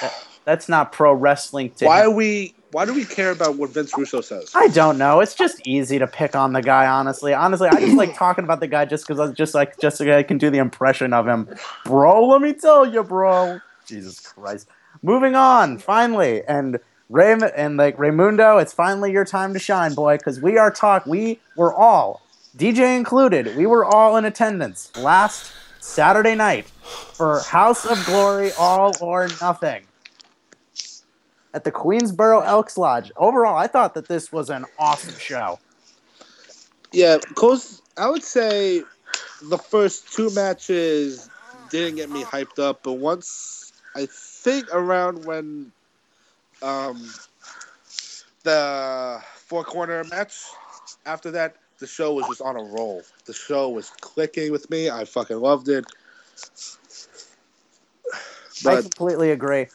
That- [sighs] That's not pro wrestling to Why him. we? Why do we care about what Vince Russo says? I don't know. It's just easy to pick on the guy. Honestly, honestly, I just like [clears throat] talking about the guy just because I just like just so I can do the impression of him, bro. Let me tell you, bro. Jesus Christ. Moving on, finally, and Ray and like Ramundo, it's finally your time to shine, boy, because we are talk. We were all, DJ included, we were all in attendance last Saturday night for House of Glory All or Nothing at the Queensboro Elks Lodge. Overall, I thought that this was an awesome show. Yeah, cause I would say the first two matches didn't get me hyped up, but once I think around when um the four corner match after that, the show was just on a roll. The show was clicking with me. I fucking loved it. I completely agree.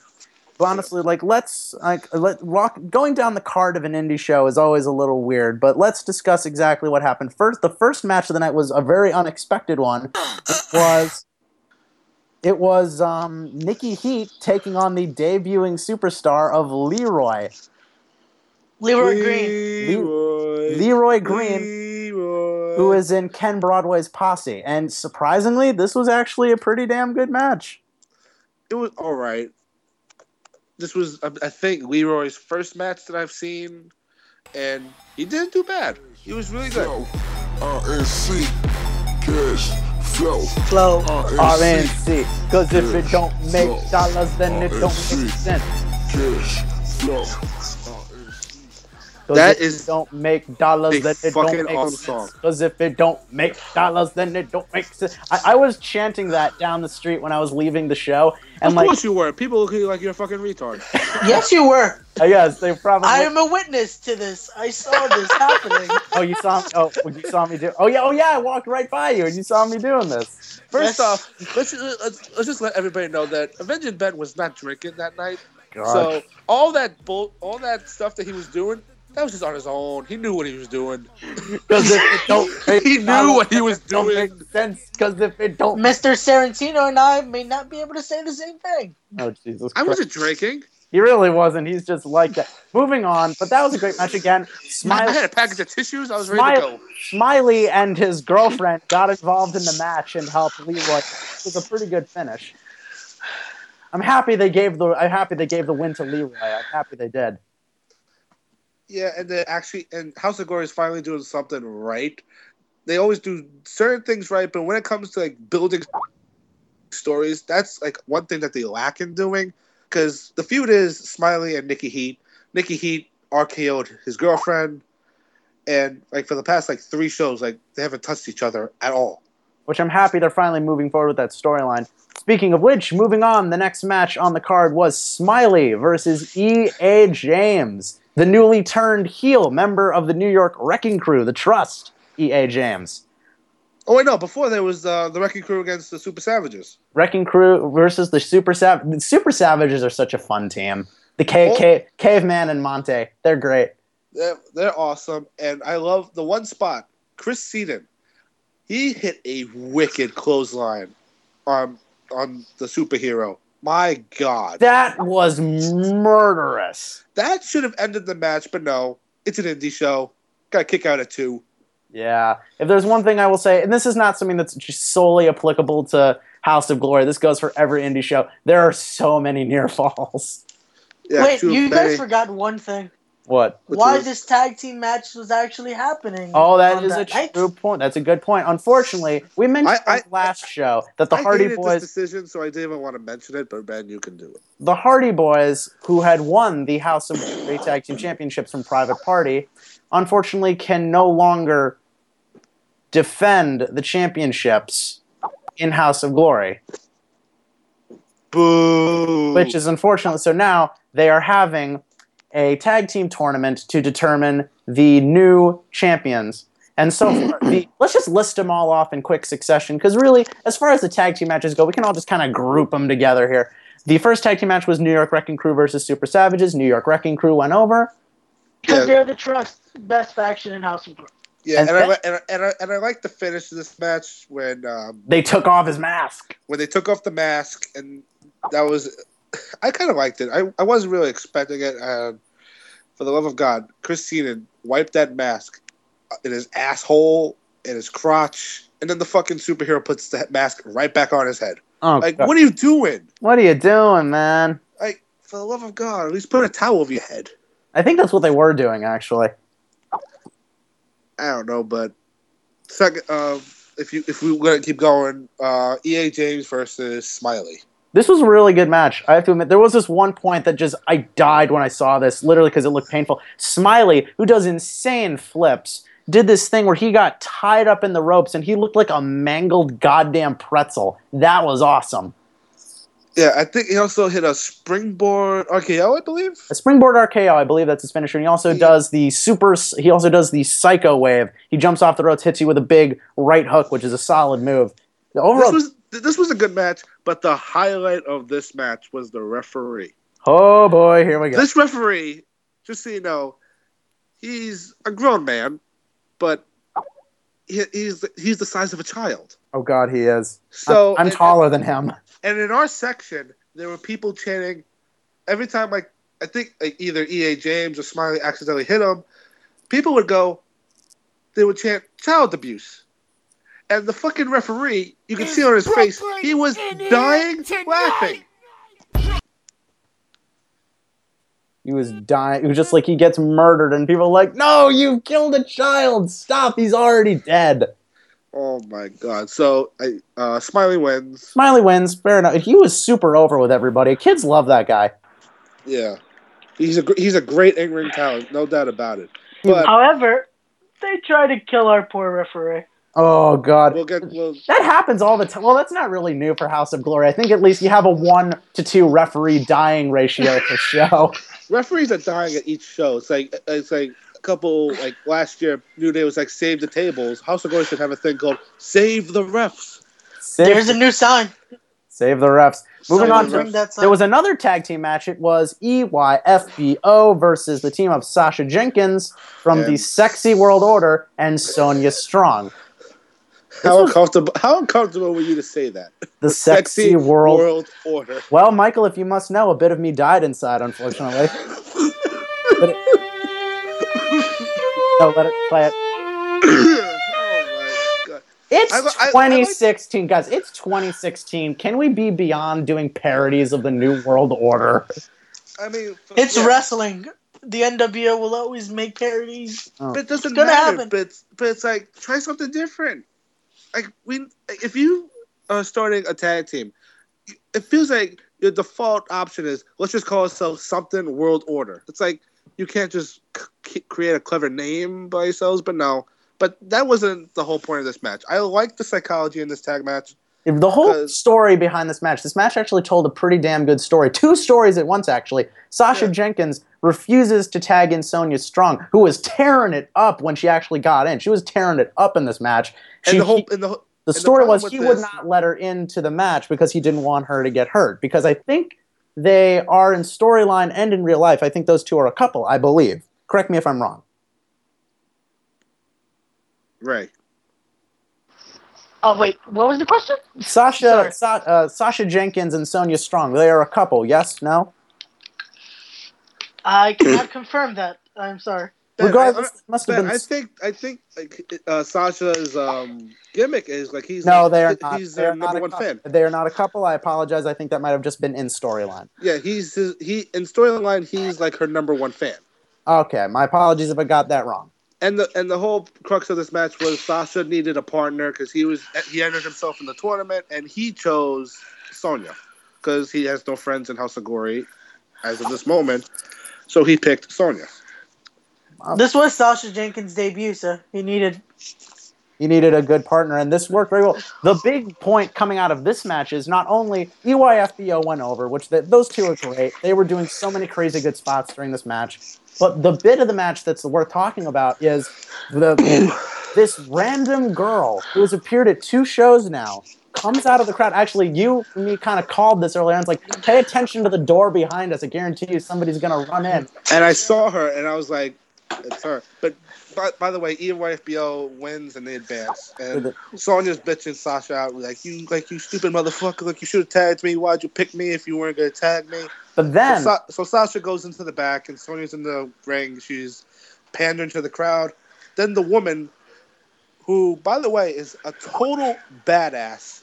But honestly, like let's like let rock going down the card of an indie show is always a little weird. But let's discuss exactly what happened. First, the first match of the night was a very unexpected one. It was it was um, Nikki Heat taking on the debuting superstar of Leroy, Leroy Green. Leroy, Leroy Green, Leroy. who is in Ken Broadway's posse. And surprisingly, this was actually a pretty damn good match. it was all right. This was, I I think, Leroy's first match that I've seen, and he didn't do bad. He was really good. RNC, cash, flow. Flow. RNC, because if it don't make dollars, then it don't make sense. Cash, flow. 'Cause That if is it don't make dollars, a then it don't make awesome sense. song. Because if it don't make dollars, then it don't make sense. I, I was chanting that down the street when I was leaving the show, and of like, course you were. People look at you like you're a fucking retard. [laughs] Yes, you were. I guess they probably. I am a witness to this. I saw this [laughs] happening. oh, you saw me. Oh, you saw me do. Oh yeah. Oh yeah. I walked right by you, and you saw me doing this. First Yes. off, let's, [laughs] let's let's just let everybody know that Avenging Ben was not drinking that night. God. So all that bull, all that stuff that he was doing, that was just on his own. He knew what he was doing. [clears throat] Because if it don't, [laughs] make He knew what he was it don't doing. make sense. Because if it don't. Mr. Sarantino and I may not be able to say the same thing. Oh Jesus. I wasn't drinking. He really wasn't. He's just like that. Moving on, but that was a great match again. I Smiley, had a package of tissues. I was ready to go. Smiley and his girlfriend got involved in the match and helped Leroy. It was a pretty good finish. I'm happy they gave the. I'm happy they gave the win to Leroy. I'm happy they did. Yeah, and then actually, and House of Glory is finally doing something right. They always do certain things right, but when it comes to like building stories, that's like one thing that they lack in doing. Because the feud is Smiley and Nikki Heat. Nikki Heat RKO'd his girlfriend, and like for the past like three shows, like they haven't touched each other at all. which I'm happy they're finally moving forward with that storyline. Speaking of which, moving on, the next match on the card was Smiley versus E.A. James, the newly turned heel member of the New York Wrecking Crew, the Trust, E.A. James. Oh wait, no! Before there was uh, the Wrecking Crew against the Super Savages. Wrecking Crew versus the Super Sav. Super Savages are such a fun team. The K- Oh. K- Caveman and Monte, they're great. They're, they're awesome, and I love the one spot. Chris Seaton, he hit a wicked clothesline on on the superhero. My God, That was murderous. that should have ended the match, but no, it's an indie show. Got a kick out at two. Yeah. If there's one thing I will say, and this is not something that's just solely applicable to House of Glory, this goes for every indie show. There are so many near falls. Yeah, Wait, you many. guys forgot one thing. What? Which Why is- this tag team match was actually happening. Oh, that a that night. true point. That's a good point. Unfortunately, we mentioned I- I- this last show that the I Hardy Boys, this decision, so I didn't even want to mention it. But Ben, you can do it. the Hardy Boys, who had won the House of Glory Tag Team Championships from Private Party, unfortunately can no longer defend the championships in House of Glory. Boo! which is unfortunate. So now they are having a tag team tournament to determine the new champions. And so [clears throat] far, the, let's just list them all off in quick succession because really, as far as the tag team matches go, we can all just kind of group them together here. The first tag team match was New York Wrecking Crew versus Super Savages. New York Wrecking Crew went over. Because Yeah. they're the trust best faction in House of Glory. yeah, and and, I, li- and, I, and, I, and I like the finish of this match when um, They took off his mask. when they took off the mask, and that was I kind of liked it. I, I wasn't really expecting it. And for the love of God, Chris wiped that mask in his asshole, in his crotch, and then the fucking superhero puts that mask right back on his head. Oh, Like, God. what are you doing? what are you doing, man? Like, for the love of God, at least put a towel over your head. I think that's what they were doing, actually. I don't know, but second, um, if you if we were gonna keep going, uh, EA James versus Smiley. This was a really good match. I have to admit, there was this one point that just I died when I saw this, literally because it looked painful. Smiley, who does insane flips, did this thing where he got tied up in the ropes and he looked like a mangled goddamn pretzel. That was awesome. Yeah, I think he also hit a springboard RKO, I believe. A springboard RKO, I believe that's his finisher. And he also Yeah. does the super. He also does the psycho wave. He jumps off the ropes, hits you with a big right hook, which is a solid move. The overall, This was a good match, but the highlight of this match was the referee. oh boy, here we go. This referee, just so you know, he's a grown man, but he, he's he's the size of a child. oh god, he is. So I'm, I'm and- taller than him. And in our section, there were people chanting every time, like I think like either EA James or Smiley accidentally hit him. People would go, they would chant child abuse, and the fucking referee, you can see on his face, he was dying laughing. He was dying. It was just like he gets murdered, and people are like, "No, you killed a child! Stop! He's already dead." Oh my god! So I, uh, Smiley wins. Smiley wins. Fair enough. He was super over with everybody. Kids love that guy. Yeah. He's a gr- he's a great in ring talent, no doubt about it. But However, they try to kill our poor referee. Oh God, we'll get we'll, that happens all the time. Well, that's not really new for House of Glory. I think at least you have a one to two referee dying ratio [laughs] per show. referees are dying at each show. It's like it's like a couple like last year, New Day was like save the tables. House of Glory should have a thing called save the refs. There's a new sign. Save the refs. Moving Save on to refs. There was another tag team match. It was EYFBO versus the team of Sasha Jenkins from the Sexy World Order and Sonya Strong. How uncomfortable? How uncomfortable were you to say that? The [laughs] Sexy, World. World Order. Well, Michael, if you must know, a bit of me died inside, unfortunately. But it- no, let it play it. [coughs] oh my god! It's I- I- I 2016, guys. It's 2016. Can we be beyond doing parodies of the New World Order? I mean, It's yeah, wrestling. The NWO will always make parodies. Oh. But it doesn't It's gonna matter. happen. But it's, but it's like try something different. Like we, if you are starting a tag team, it feels like your default option is let's just call ourselves something World Order. It's like you can't just c- create a clever name by yourselves. But no, but that wasn't the whole point of this match. I like the psychology in this tag match. The whole story behind this match, this match actually told a pretty damn good story. Two stories at once, actually. Sasha Yeah. Jenkins refuses to tag in Sonya Strong, who was tearing it up when she actually got in. She was tearing it up in this match. And the whole, and the, the the story problem was he would not let her into the match because he didn't want her to get hurt. Because I think they are in storyline and in real life. I think those two are a couple, I believe. Correct me if I'm wrong. right. Oh wait, what was the question? Sasha, Sa- uh, Sasha Jenkins and Sonya Strong. They are a couple. Yes? No? I cannot confirm that. I'm sorry. Ben, Regardless, I, it must have Ben, been. I think I think like uh, Sasha's um, gimmick is like he's no, like, they are not. He's they their are not number a one couple. fan. They are not a couple. I apologize. I think that might have just been in storyline. Yeah, he's his, he in storyline he's like her number one fan. Okay, my apologies if I got that wrong. And the and the whole crux of this match was Sasha needed a partner because he was he entered himself in the tournament and he chose Sonya because he has no friends in House of Glory as of this moment, so he picked Sonya. This was Sasha Jenkins' debut, so he needed. You needed a good partner, and this worked very well. The big point coming out of this match is not only EYFBO went over, which the, those two are great. They were doing so many crazy good spots during this match. But the bit of the match that's worth talking about is the [clears throat] this random girl who has appeared at two shows now comes out of the crowd. Actually, you and me kind of called this earlier. on. It's like, pay attention to the door behind us. I guarantee you somebody's gonna run in. And I saw her and I was like, it's her. But by, by the way, EYFBO wins and they advance. And Sonya's bitching Sasha out like you like you stupid motherfucker, like you should have tagged me. Why'd you pick me if you weren't gonna tag me? But then So, so Sasha goes into the back, and Sonya's in the ring. She's pandering to the crowd. Then the woman, who, by the way, is a total badass,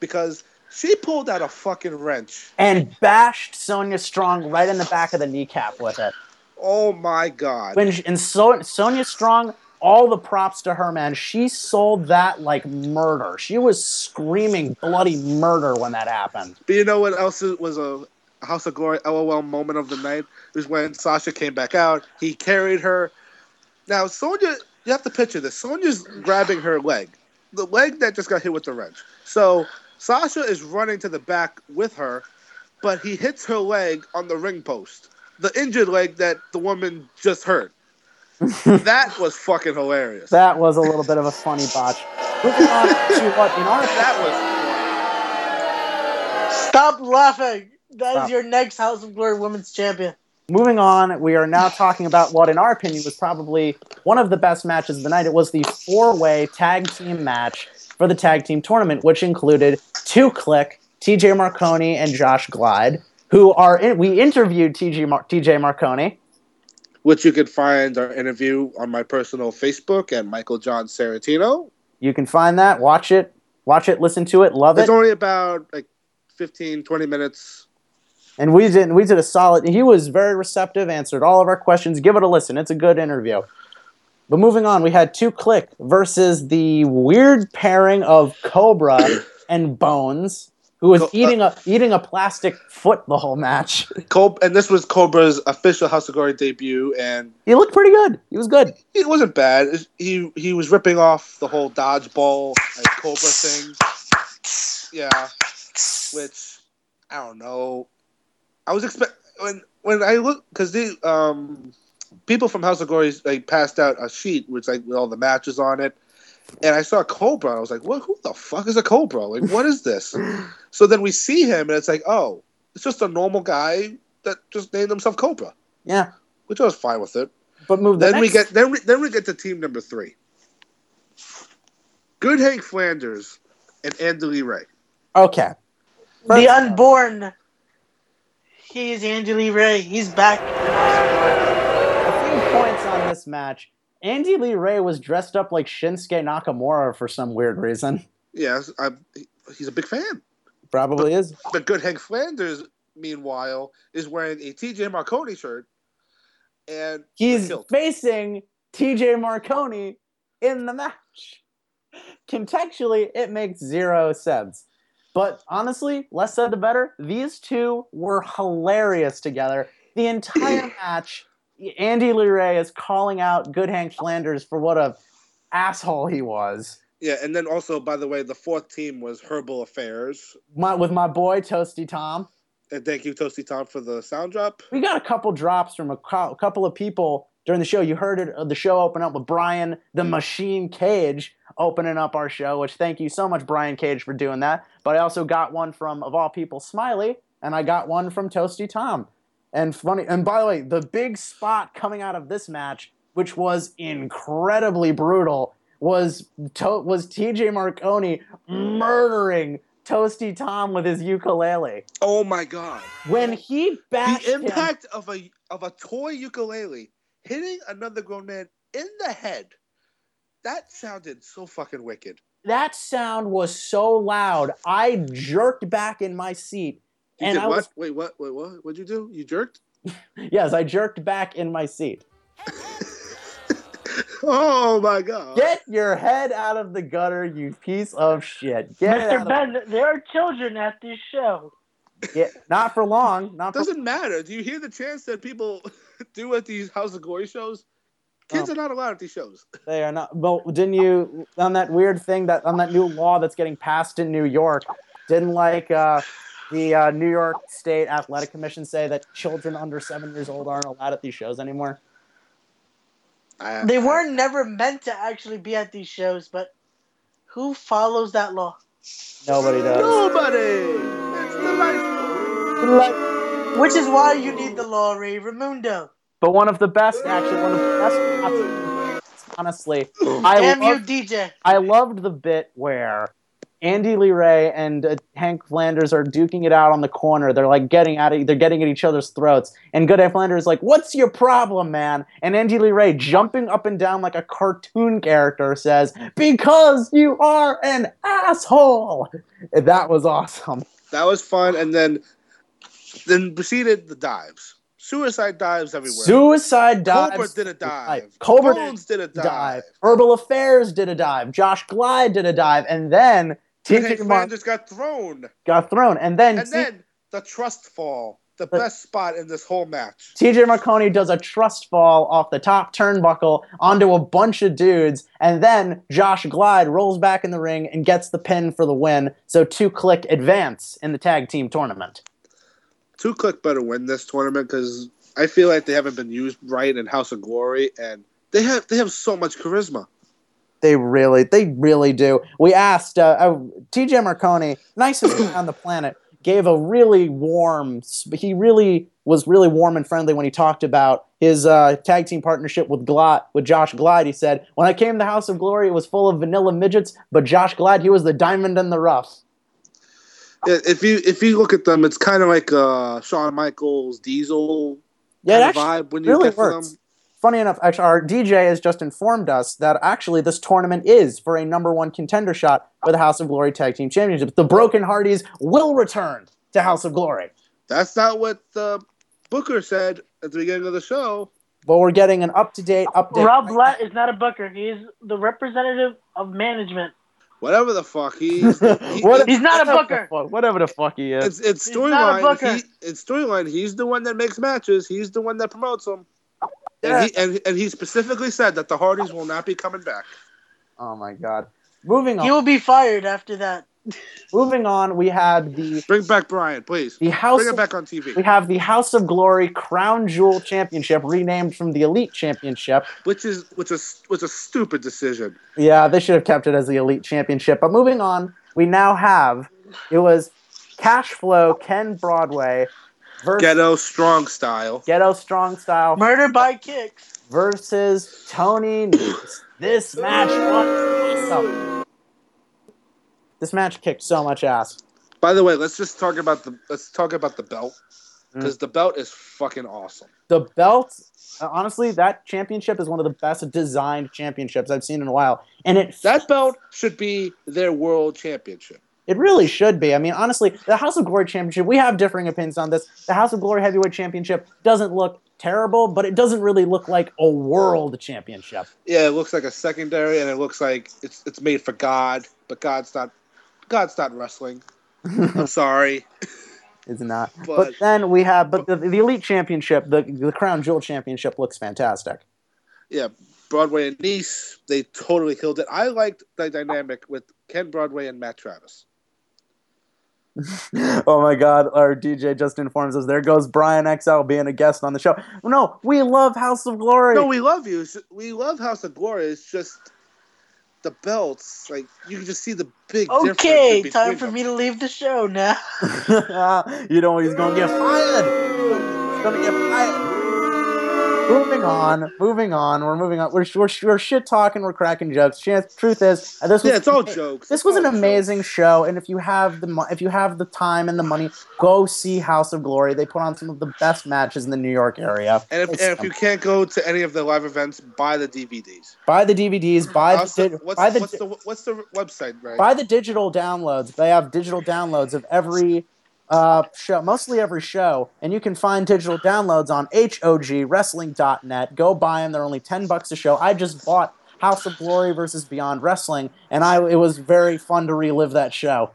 because she pulled out a fucking wrench. and bashed Sonya Strong right in the back of the kneecap with it. Oh my god! when she, and so Sonya Strong, all the props to her, man. She sold that like murder. She was screaming bloody murder when that happened. But you know what else was a House of Glory LOL moment of the night? It was when Sasha came back out. He carried her. Now Sonya, you have to picture this. Sonya's grabbing her leg, the leg that just got hit with the wrench. So Sasha is running to the back with her, but he hits her leg on the ring post, the injured leg that the woman just hurt. [laughs] that was fucking hilarious. That was a little bit of a funny botch. Moving on to what in our That Stop laughing. That is Stop. your next House of Glory Women's Champion. Moving on, we are now talking about what, in our opinion, was probably one of the best matches of the night. It was the four-way tag team match for the tag team tournament, which included Two Click, TJ Marconi, and Josh Glide, who are in, we interviewed TJ Mar- TJ Marconi. which you can find our interview on my personal Facebook at Michael John Saratino. You can find that, watch it, watch it, listen to it, love it. It's only about like 15, 20 minutes. And we did we did a solid. He was very receptive, answered all of our questions. Give it a listen. It's a good interview. But moving on, we had two click versus the weird pairing of Cobra [coughs] and Bones. Who was uh, eating a eating a plastic foot the whole match. [laughs] Cob- and this was Cobra's official House of Glory debut, and He looked pretty good. He was good. it wasn't bad. He he was ripping off the whole dodgeball like Cobra thing. Yeah, which I don't know. I was expect when when I look because the um people from House of Glory like passed out a sheet with like with all the matches on it, and I saw Cobra. I was like, "What? Who the fuck is a Cobra? Like, what is this?" [laughs] so then we see him, and it's like, "Oh, it's just a normal guy that just named himself Cobra," Yeah, which I was fine with it. but move the Then we get then we, then we get to team number three. Good Hank Flanders and Andy Ray. okay. The unborn. He's Andy Lee Ray. He's back. A few points on this match. Andy Lee Ray was dressed up like Shinsuke Nakamura for some weird reason. Yes, I, he's a big fan. Probably is. But Good Hank Flanders, meanwhile, is wearing a TJ Marconi shirt, and He's facing TJ Marconi in the match. Contextually, it makes zero sense. But honestly, less said the better. These two were hilarious together. The entire [clears throat] match, Andy Lee Ray is calling out Good Hank Flanders for what a asshole he was. yeah, and then also, by the way, the fourth team was Herbal Affairs. My, with my boy Toasty Tom. And thank you, Toasty Tom, for the sound drop. We got a couple drops from a cou- couple of people during the show. You heard it. uh, The show open up with Brian the Machine Cage opening up our show, which thank you so much, Brian Cage, for doing that. But I also got one from of all people, Smiley, and I got one from Toasty Tom. And funny, and by the way, the big spot coming out of this match, which was incredibly brutal, was to- was TJ Marconi murdering Toasty Tom with his ukulele. Oh my god! When he bashed The him- impact of a of a toy ukulele hitting another grown man in the head. That sounded so fucking wicked. that sound was so loud. I jerked back in my seat. You and did I what? was Wait, what? Wait, what? What'd you do? You jerked? [laughs] yes, I jerked back in my seat. [laughs] Oh my god! Get your head out of the gutter, you piece of shit. Get it Mr. out of, Ben, there are children at this show. get, not for long. Not Doesn't matter. Do you hear the chants that people [laughs] do at these House of Glory shows? Kids Oh. are not allowed at these shows. They are not. Well, didn't you on that weird thing that on that new law that's getting passed in New York? Didn't like uh, the uh, New York State Athletic Commission say that children under seven years old aren't allowed at these shows anymore? I, They weren't never meant to actually be at these shows, but who follows that law? Nobody does. Nobody. It's delightful. Which is why you need the law, Ray Ramundo. But one of the best, actually, one of the best. Honestly, I Damn you, DJ. I loved the bit where Andy Lee Ray and uh, Hank Flanders are duking it out on the corner. They're like getting at it, they're getting at each other's throats. And Good Hank Flanders is like, "What's your problem, man?" And Andy Lee Ray, jumping up and down like a cartoon character, says, "Because you are an asshole." That was awesome. That was fun, and then then proceeded the dives, suicide dives everywhere. Suicide dives. Cobra did a dive. Cobra Bones did a dive. dive. Herbal Affairs did a dive. Josh Glide did a dive, and then TJ Flanders got thrown, got thrown, and then, and then the trust fall, the best spot in this whole match. TJ Marconi does a trust fall off the top turnbuckle onto a bunch of dudes, and then Josh Glide rolls back in the ring and gets the pin for the win. So two click advance in the tag team tournament. Two Click better win this tournament because I feel like they haven't been used right in House of Glory, and they have they have so much charisma. They really, they really do. We asked uh, uh, TJ Marconi, nicest [coughs] guy on the planet, gave a really warm. He really was really warm and friendly when he talked about his uh, tag team partnership with Glide, with Josh Glide. He said, "When I came to the House of Glory, it was full of vanilla midgets, but Josh Glide, he was the diamond in the rough." If you if you look at them, it's kind of like uh, Shawn Michaels, Diesel Yeah, it kind of vibe when you really get works. them. Funny enough, actually, our DJ has just informed us that actually this tournament is for a number one contender shot for the House of Glory Tag Team Championship. The Broken Hardys will return to House of Glory. That's not what uh, Booker said at the beginning of the show. But we're getting an up to date update. Rob Blatt is not a booker. He's the representative of management. whatever the fuck he's. [laughs] He, What- He's not a whatever the booker. fuck- Whatever the fuck he is. It's it's He's not a storyline. booker. He, it's storyline. He's the one that makes matches. He's the one that promotes them. Yeah. And, he, and and he specifically said that the Hardys will not be coming back. Oh my god. Moving on. he will be fired after that. [laughs] Moving on. We had the Bring back Brian, please. the House. Bring Of, him back on TV. we have the House of Glory Crown Jewel Championship, renamed from the Elite Championship. Which is which is was a stupid decision. Yeah, they should have kept it as the Elite Championship. But moving on, we now have it was Cash Flow Ken Broadway versus Ghetto strong style. Ghetto Strong Style Murder by kicks. versus Tony Nese. This match was awesome. This match kicked so much ass. By the way, let's just talk about the let's talk about the belt Mm. because the belt is fucking awesome. The belt, honestly, that championship is one of the best designed championships I've seen in a while, and it That belt should be their world championship. It really should be. I mean, honestly, the House of Glory Championship, we have differing opinions on this. The House of Glory Heavyweight Championship doesn't look terrible, but it doesn't really look like a world championship. Yeah, it looks like a secondary, and it looks like it's it's made for God, but God's not God's not wrestling. [laughs] I'm sorry, It's not. But, But- then we have, but the, the Elite Championship, the, the Crown Jewel Championship looks fantastic. yeah. Broadway and Nese, they totally killed it. I liked the dynamic with Ken Broadway and Matt Travis. [laughs] oh my God, our DJ just informs us there goes Brian XL being a guest on the show. No, we love House of Glory. No, we love you. We love House of Glory. It's just the belts. Like you can just see the big. difference Okay, in time for them. me to leave the show now. [laughs] you know he's gonna get fired. He's gonna get fired. Moving on, moving on. We're moving on. We're, we're, we're shit talking. We're cracking jokes. Chance, truth is, uh, this was Yeah, it's all jokes. this It's was an amazing jokes. show, and if you have the if you have the time and the money, go see House of Glory. They put on some of the best matches in the New York area. And if, and if you can't go to any of the live events, buy the DVDs. buy the DVDs, buy the, Also, di- what's, buy the what's the what's the website, right? buy the digital downloads. They have digital downloads of every uh, show, mostly every show, and you can find digital downloads on hogwrestling.net. Go buy them; they're only ten bucks a show. I just bought House of Glory versus Beyond Wrestling, and I it was very fun to relive that show.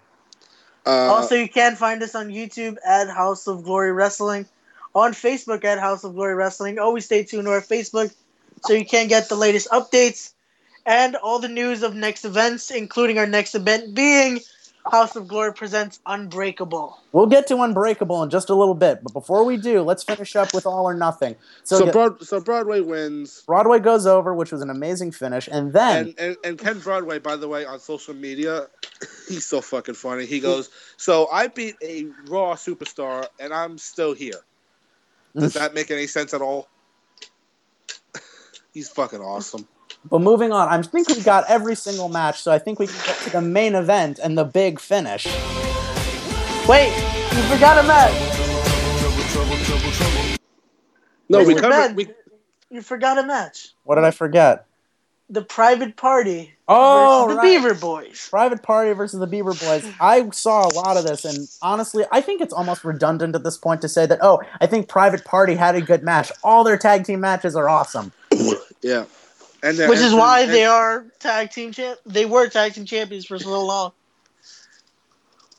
Uh, also, you can find us on YouTube at House of Glory Wrestling, on Facebook at House of Glory Wrestling. Always stay tuned to our Facebook so you can get the latest updates and all the news of next events, including our next event being House of Glory presents Unbreakable. We'll get to Unbreakable in just a little bit, but before we do, let's finish up with All or Nothing. So, so Broad, so Broadway wins, Broadway goes over, which was an amazing finish, and then and, and and Ken Broadway, by the way, on social media, [laughs] he's so fucking funny. He goes, "So I beat a Raw superstar, and I'm still here." Does [laughs] that make any sense at all? [laughs] he's fucking awesome. But moving on, I think we got every single match, so I think we can get to the main event and the big finish. Wait, you forgot a match. No, we Mr. covered. We, You forgot a match. What did I forget? The Private Party Oh, versus the right. Beaver Boys. Private Party versus the Beaver Boys. I saw a lot of this, and honestly, I think it's almost redundant at this point to say that, oh, I think Private Party had a good match. All their tag team matches are awesome. yeah, and Which is why and- they are tag team champ. They were tag team champions for so long.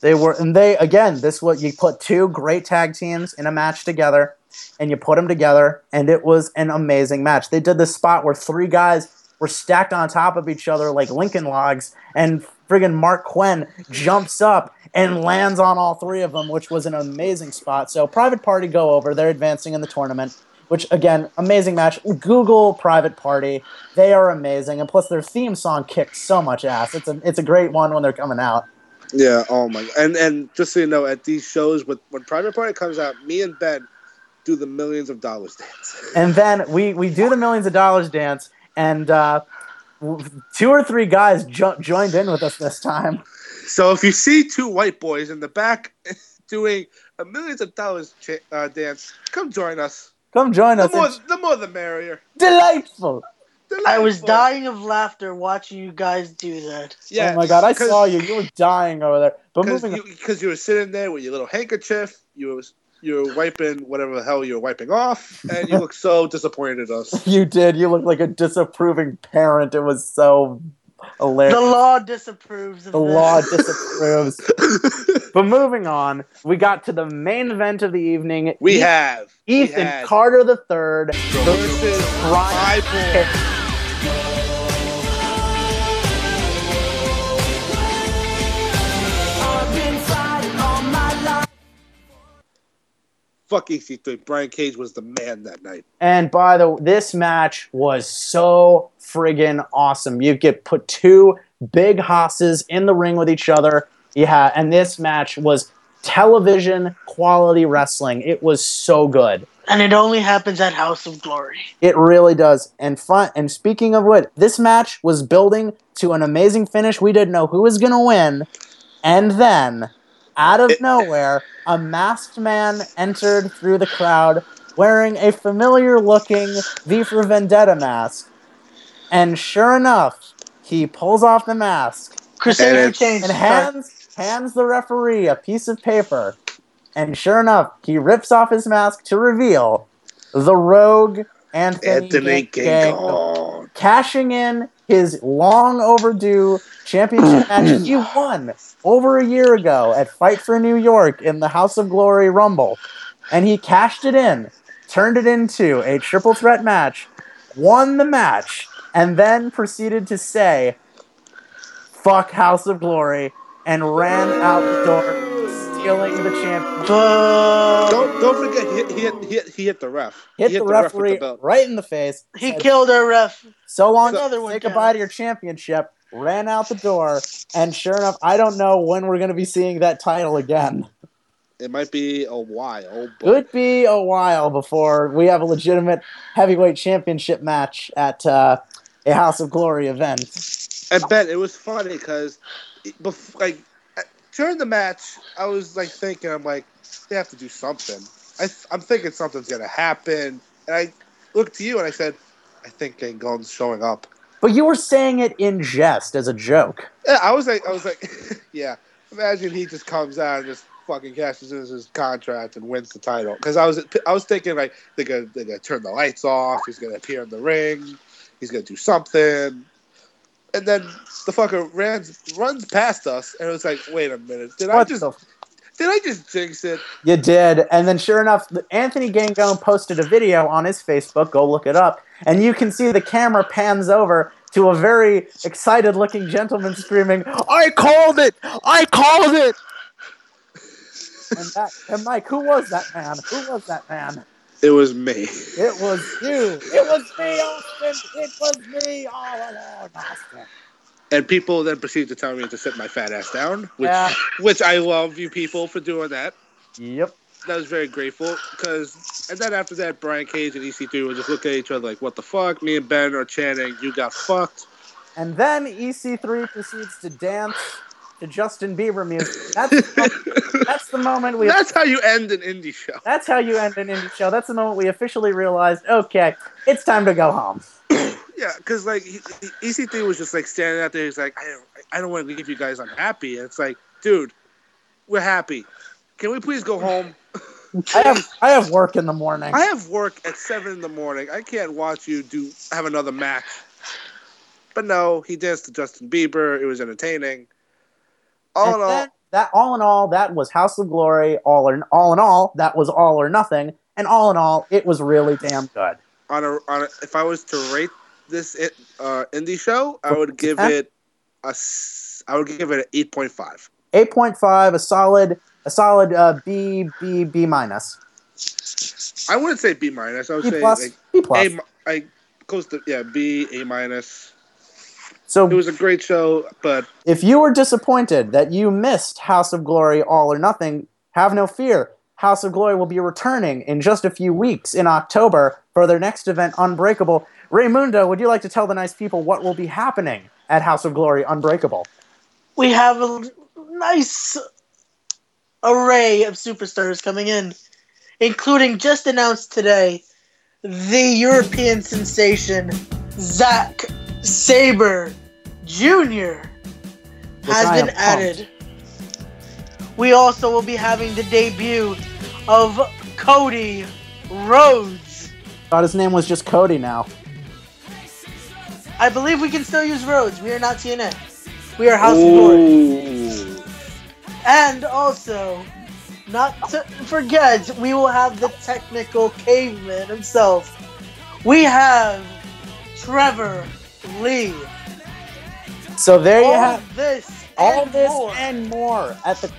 They were, and they again, this what you put two great tag teams in a match together, and you put them together, and it was an amazing match. They did this spot where three guys were stacked on top of each other like Lincoln logs, and friggin' Mark Quen jumps up and lands on all three of them, which was an amazing spot. So Private Party go over, they're advancing in the tournament. Which again, amazing match. Google Private Party; they are amazing, and plus their theme song kicks so much ass. It's a it's a great one when they're coming out. Yeah. Oh my. And and just so you know, at these shows, with when Private Party comes out, me and Ben do the millions of dollars [laughs] dance. and then we we do the millions of dollars dance, and uh, two or three guys jo- joined in with us this time. So if you see two white boys in the back [laughs] doing a millions of dollars cha- uh, dance, come join us. Come join The us. more, the more, the merrier. delightful. I was dying of laughter watching you guys do that. Yeah, oh my god, I saw you. You were dying over there. But Because moving you, 'cause you were sitting there with your little handkerchief, you were you were wiping whatever the hell you were wiping off, and you [laughs] look so disappointed at us. you did. You looked like a disapproving parent. It was so The law disapproves of The this. law [laughs] disapproves. but moving on, we got to the main event of the evening. We Eth- have we Ethan had Carter the third versus Brian Fuck EC3. Brian Cage was the man that night. And by the way, this match was so friggin' awesome. You get put two big hosses in the ring with each other. Yeah, and this match was television quality wrestling. It was so good. And it only happens at House of Glory. It really does. And fun. And speaking of what, this match was building to an amazing finish. We didn't know who was gonna win, and then, out of nowhere, a masked man entered through the crowd wearing a familiar-looking V for Vendetta mask. And sure enough, he pulls off the mask Crusader And and hands hands the referee a piece of paper. And sure enough, he rips off his mask to reveal the rogue Anthony, Anthony King. cashing in his long overdue championship [clears throat] match he won over a year ago at Fight for New York in the House of Glory Rumble. And he cashed it in, turned it into a triple threat match, won the match, and then proceeded to say, fuck House of Glory, and ran out the door, stealing the championship. But Don't don't forget he hit, he he he hit the ref. Hit he the hit ref referee the right in the face. he said, killed our ref. So long, Another one say goodbye to your championship. Ran out the door, and sure enough, I don't know when we're going to be seeing that title again. It might be a while. But Could be a while before we have a legitimate heavyweight championship match at uh, a House of Glory event. And Ben, it was funny because, like, during the match, I was like thinking, I'm like, they have to do something. I, I'm thinking something's gonna happen, and I looked to you and I said, I think Gangone's showing up. But you were saying it in jest as a joke. Yeah, I was like, I was like, [laughs] yeah. Imagine he just comes out and just fucking cashes in his contract and wins the title. Because I was, I was thinking like they're gonna, they're gonna turn the lights off. He's gonna appear in the ring. He's gonna do something. And then the fucker runs runs past us, and it was like, wait a minute, did I just the did I just jinx it? You did. And then, sure enough, Anthony Gangone posted a video on his Facebook. Go look it up. And you can see the camera pans over to a very excited looking gentleman screaming, I called it! I called it! and, that, and Mike, who was that man? Who was that man? It was me. It was you. It was me, Austin. It was me all along, Austin. And people then proceed to tell me to sit my fat ass down, which Yeah. which I love you people for doing that. Yep. That was very grateful because, and then after that, Brian Cage and EC3 would just look at each other like, "What the fuck?" Me and Ben are chanting, "You got fucked." And then EC3 proceeds to dance to Justin Bieber music. [laughs] That's, that's the moment we That's how you end an indie show. That's how you end an indie show. That's the moment we officially realized, okay, it's time to go home. [coughs] Yeah, because like he, he- EC3 was just like standing out there. He's like, "I don't, I don't want to leave you guys unhappy." And it's like, dude, we're happy. Can we please go home? I have I have work in the morning. I have work at seven in the morning. I can't watch you do have another match. But no, he danced to Justin Bieber. It was entertaining. All And in all, that, that all in all, that was House of Glory. All or all in all, that was all or nothing. And all in all, it was really damn good. on a on a, if I was to rate this it, uh, indie show, I would give it a I would give it an eight point five. Eight point five, a solid, a solid uh, B B B minus, I wouldn't say B minus. I would B say plus, like B plus. A. mi- close to yeah B A minus. So It was a great show, but If you were disappointed that you missed House of Glory All or Nothing, have no fear. House of Glory will be returning in just a few weeks in October for their next event, Unbreakable. Ramundo, would you like to tell the nice people what will be happening at House of Glory Unbreakable? We have a nice array of superstars coming in, including just announced today the European sensation Zack Sabre Jr. has I been added. We also will be having the debut of Cody Rhodes. Thought his name was just Cody now. I believe we can still use Rhodes. We are not TNA. We are House of Glory. And also, not to forget, we will have the technical caveman himself. We have Trevor Lee. So there you have this. all this more. and more at the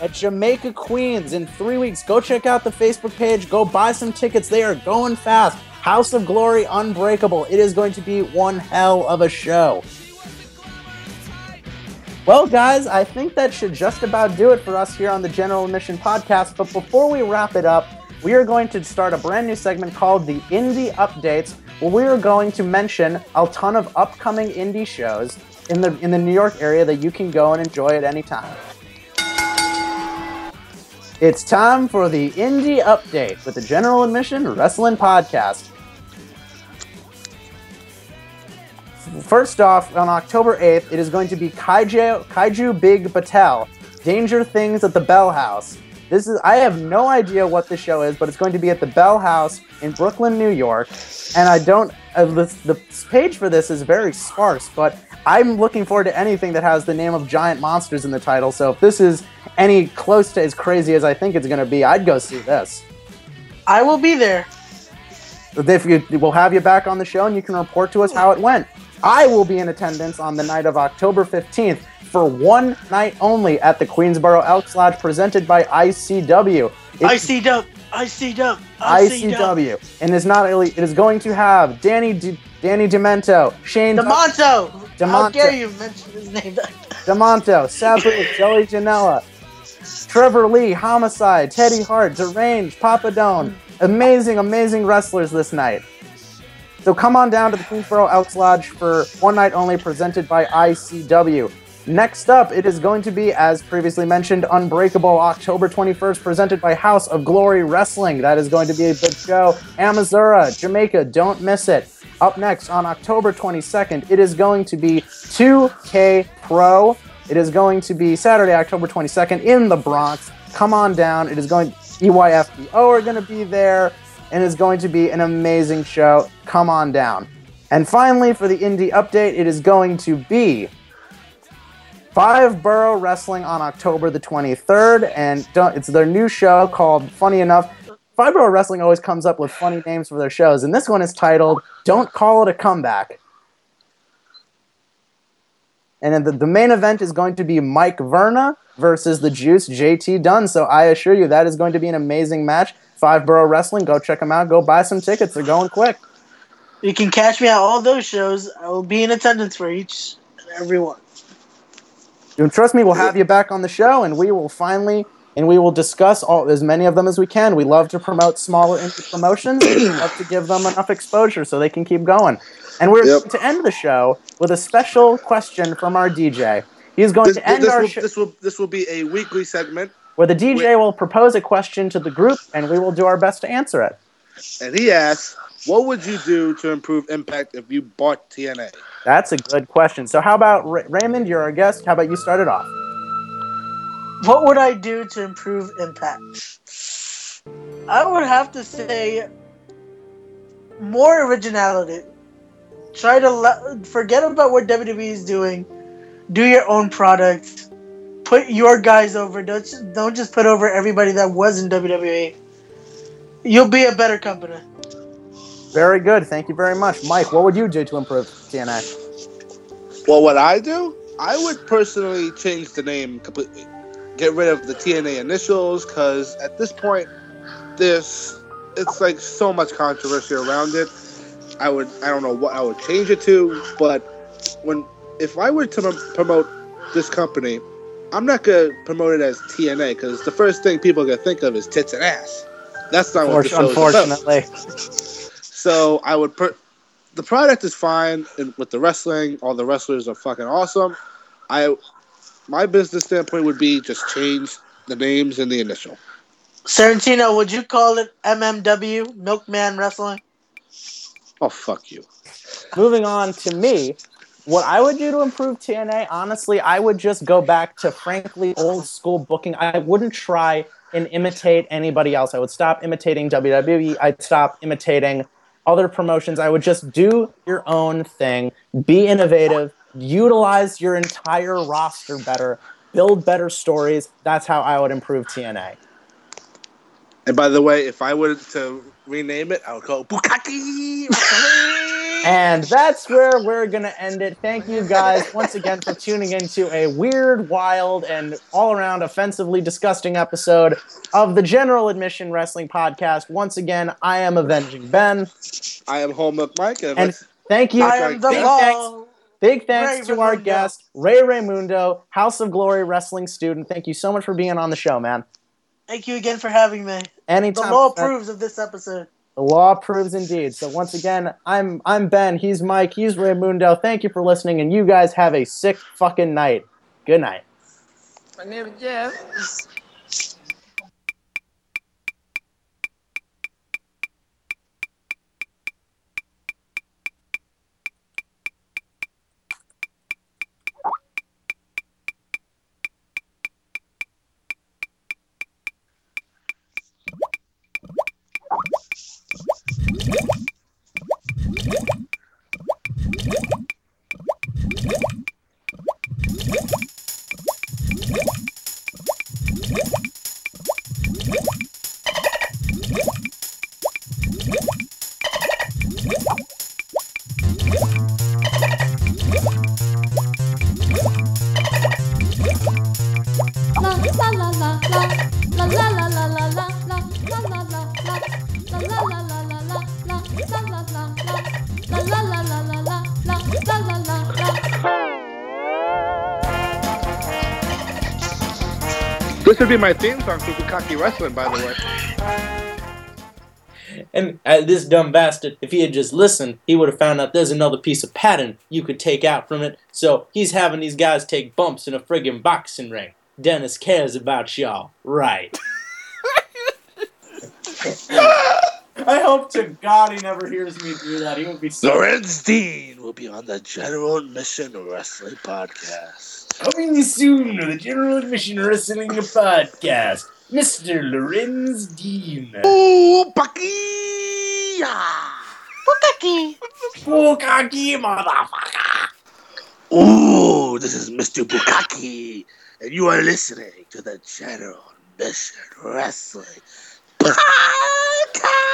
at Jamaica Queens in three weeks. Go check out the Facebook page. Go buy some tickets. They are going fast. House of Glory Unbreakable. It is going to be one hell of a show. Well, guys, I think that should just about do it for us here on the General Admission Podcast. But before we wrap it up, we are going to start a brand new segment called the Indie Updates, where we are going to mention a ton of upcoming indie shows in the in the New York area that you can go and enjoy at any time. It's time for the Indie Update with the General Admission Wrestling Podcast. First off, on October 8th, it is going to be Kaiju, Kaiju Big Battel, Danger Things at the Bell House. This is I have no idea what the show is, but it's going to be at the Bell House in Brooklyn, New York. And I don't uh, the, the page for this is very sparse, but I'm looking forward to anything that has the name of giant monsters in the title. So if this is any close to as crazy as I think it's going to be, I'd go see this. I will be there. If you, we'll have you back on the show and you can report to us how it went. I will be in attendance on the night of October 15th for one night only at the Queensboro Elks Lodge presented by ICW. It's ICW. ICW. ICW. ICW. And it's not really, it is going to have Danny D, Danny Demento, Shane Demonto. How Demonto. dare you mention his name? [laughs] Demonto, Sabu, Joey Janela, Trevor Lee, Homicide, Teddy Hart, Deranged, Papadon. Amazing, amazing wrestlers this night. So come on down to the Queensboro Elks Lodge for one night only, presented by ICW. Next up, it is going to be, as previously mentioned, Unbreakable, October 21st, presented by House of Glory Wrestling. That is going to be a big show. Amazura, Jamaica, don't miss it. Up next, on October 22nd, it is going to be 2K Pro. It is going to be Saturday, October 22nd, in the Bronx. Come on down. It is going, EYFBO are going to be there, and it's going to be an amazing show. Come on down. And finally, for the indie update, it is going to be Five Borough Wrestling on October the 23rd, and it's their new show called, funny enough, Five Borough Wrestling always comes up with funny names for their shows, and this one is titled Don't Call It a Comeback. And the, the main event is going to be Mike Verna versus the Juice JT Dunn. So I assure you that is going to be an amazing match. Five Borough Wrestling, go check them out. Go buy some tickets. They're going quick. You can catch me at all those shows. I will be in attendance for each and every one. And trust me, we'll have you back on the show, and we will finally and we will discuss all as many of them as we can. We love to promote smaller promotions. we [coughs] love to give them enough exposure so they can keep going. And we're Yep. going to end the show with a special question from our DJ. He's going This, to end this our will, show this will this will be a weekly segment, where the DJ will propose a question to the group, and we will do our best to answer it. and he asks, "What would you do to improve Impact if you bought TNA?" That's a good question. So, how about Ra- Raymond? You're our guest. How about you start it off? What would I do to improve impact? I would have to say more originality. Try to le- forget about what WWE is doing. Do your own product. Put your guys over. Don't just, don't just put over everybody that was in WWE. You'll be a better company. Very good. Thank you very much, Mike. What would you do to improve TNA? Well, what I do, I would personally change the name completely. Get rid of the TNA initials, because at this point, there's it's like so much controversy around it. I would, I don't know what I would change it to, but when if I were to prom- promote this company, I'm not gonna promote it as TNA because the first thing people are gonna think of is tits and ass. That's not what the show is about. Unfortunately. [laughs] So I would put the product is fine and with the wrestling. All the wrestlers are fucking awesome. I my business standpoint would be just change the names and the initial. Sarantino, would you call it MMW, Milkman Wrestling? Oh fuck you. Moving on to me, what I would do to improve TNA, honestly, I would just go back to frankly old school booking. I wouldn't try and imitate anybody else. I would stop imitating WWE. I'd stop imitating other promotions. I would just do your own thing, be innovative, utilize your entire roster better, build better stories. That's how I would improve TNA. And by the way, if I were to rename it, I would call it Bukkake. [laughs] And that's where we're going to end it. Thank you guys once again for tuning into a weird, wild, and all around offensively disgusting episode of the General Admission Wrestling Podcast. Once again, I am Avenging Ben. I am Home Milk Mike. And, And thank you. I am the big thanks, big thanks Ray to our guest, Ray Ramundo, House of Glory wrestling student. Thank you so much for being on the show, man. Thank you again for having me. Anytime. The law approves of this episode. The law proves indeed. So once again, I'm I'm Ben. He's Mike. He's Ramundo. Thank you for listening, and you guys have a sick fucking night. Good night. My name is Jeff. This would be my theme song for Bukkake Wrestling, by the way. And uh, this dumb bastard, if he had just listened, he would have found out there's another piece of pattern you could take out from it. So he's having these guys take bumps in a friggin' boxing ring. Dennis cares about y'all, right? [laughs] I hope to God he never hears me do that. He would be so. Lorenz Dean will be on the General Admission Wrestling Podcast. Coming soon to the General Admission Wrestling Podcast, Mr. Lorenz Dean. Ooh, Bucky! Bukkake. Bukkake, motherfucker. Ooh, this is Mr. Bukkake, and you are listening to the General Admission Wrestling Podcast.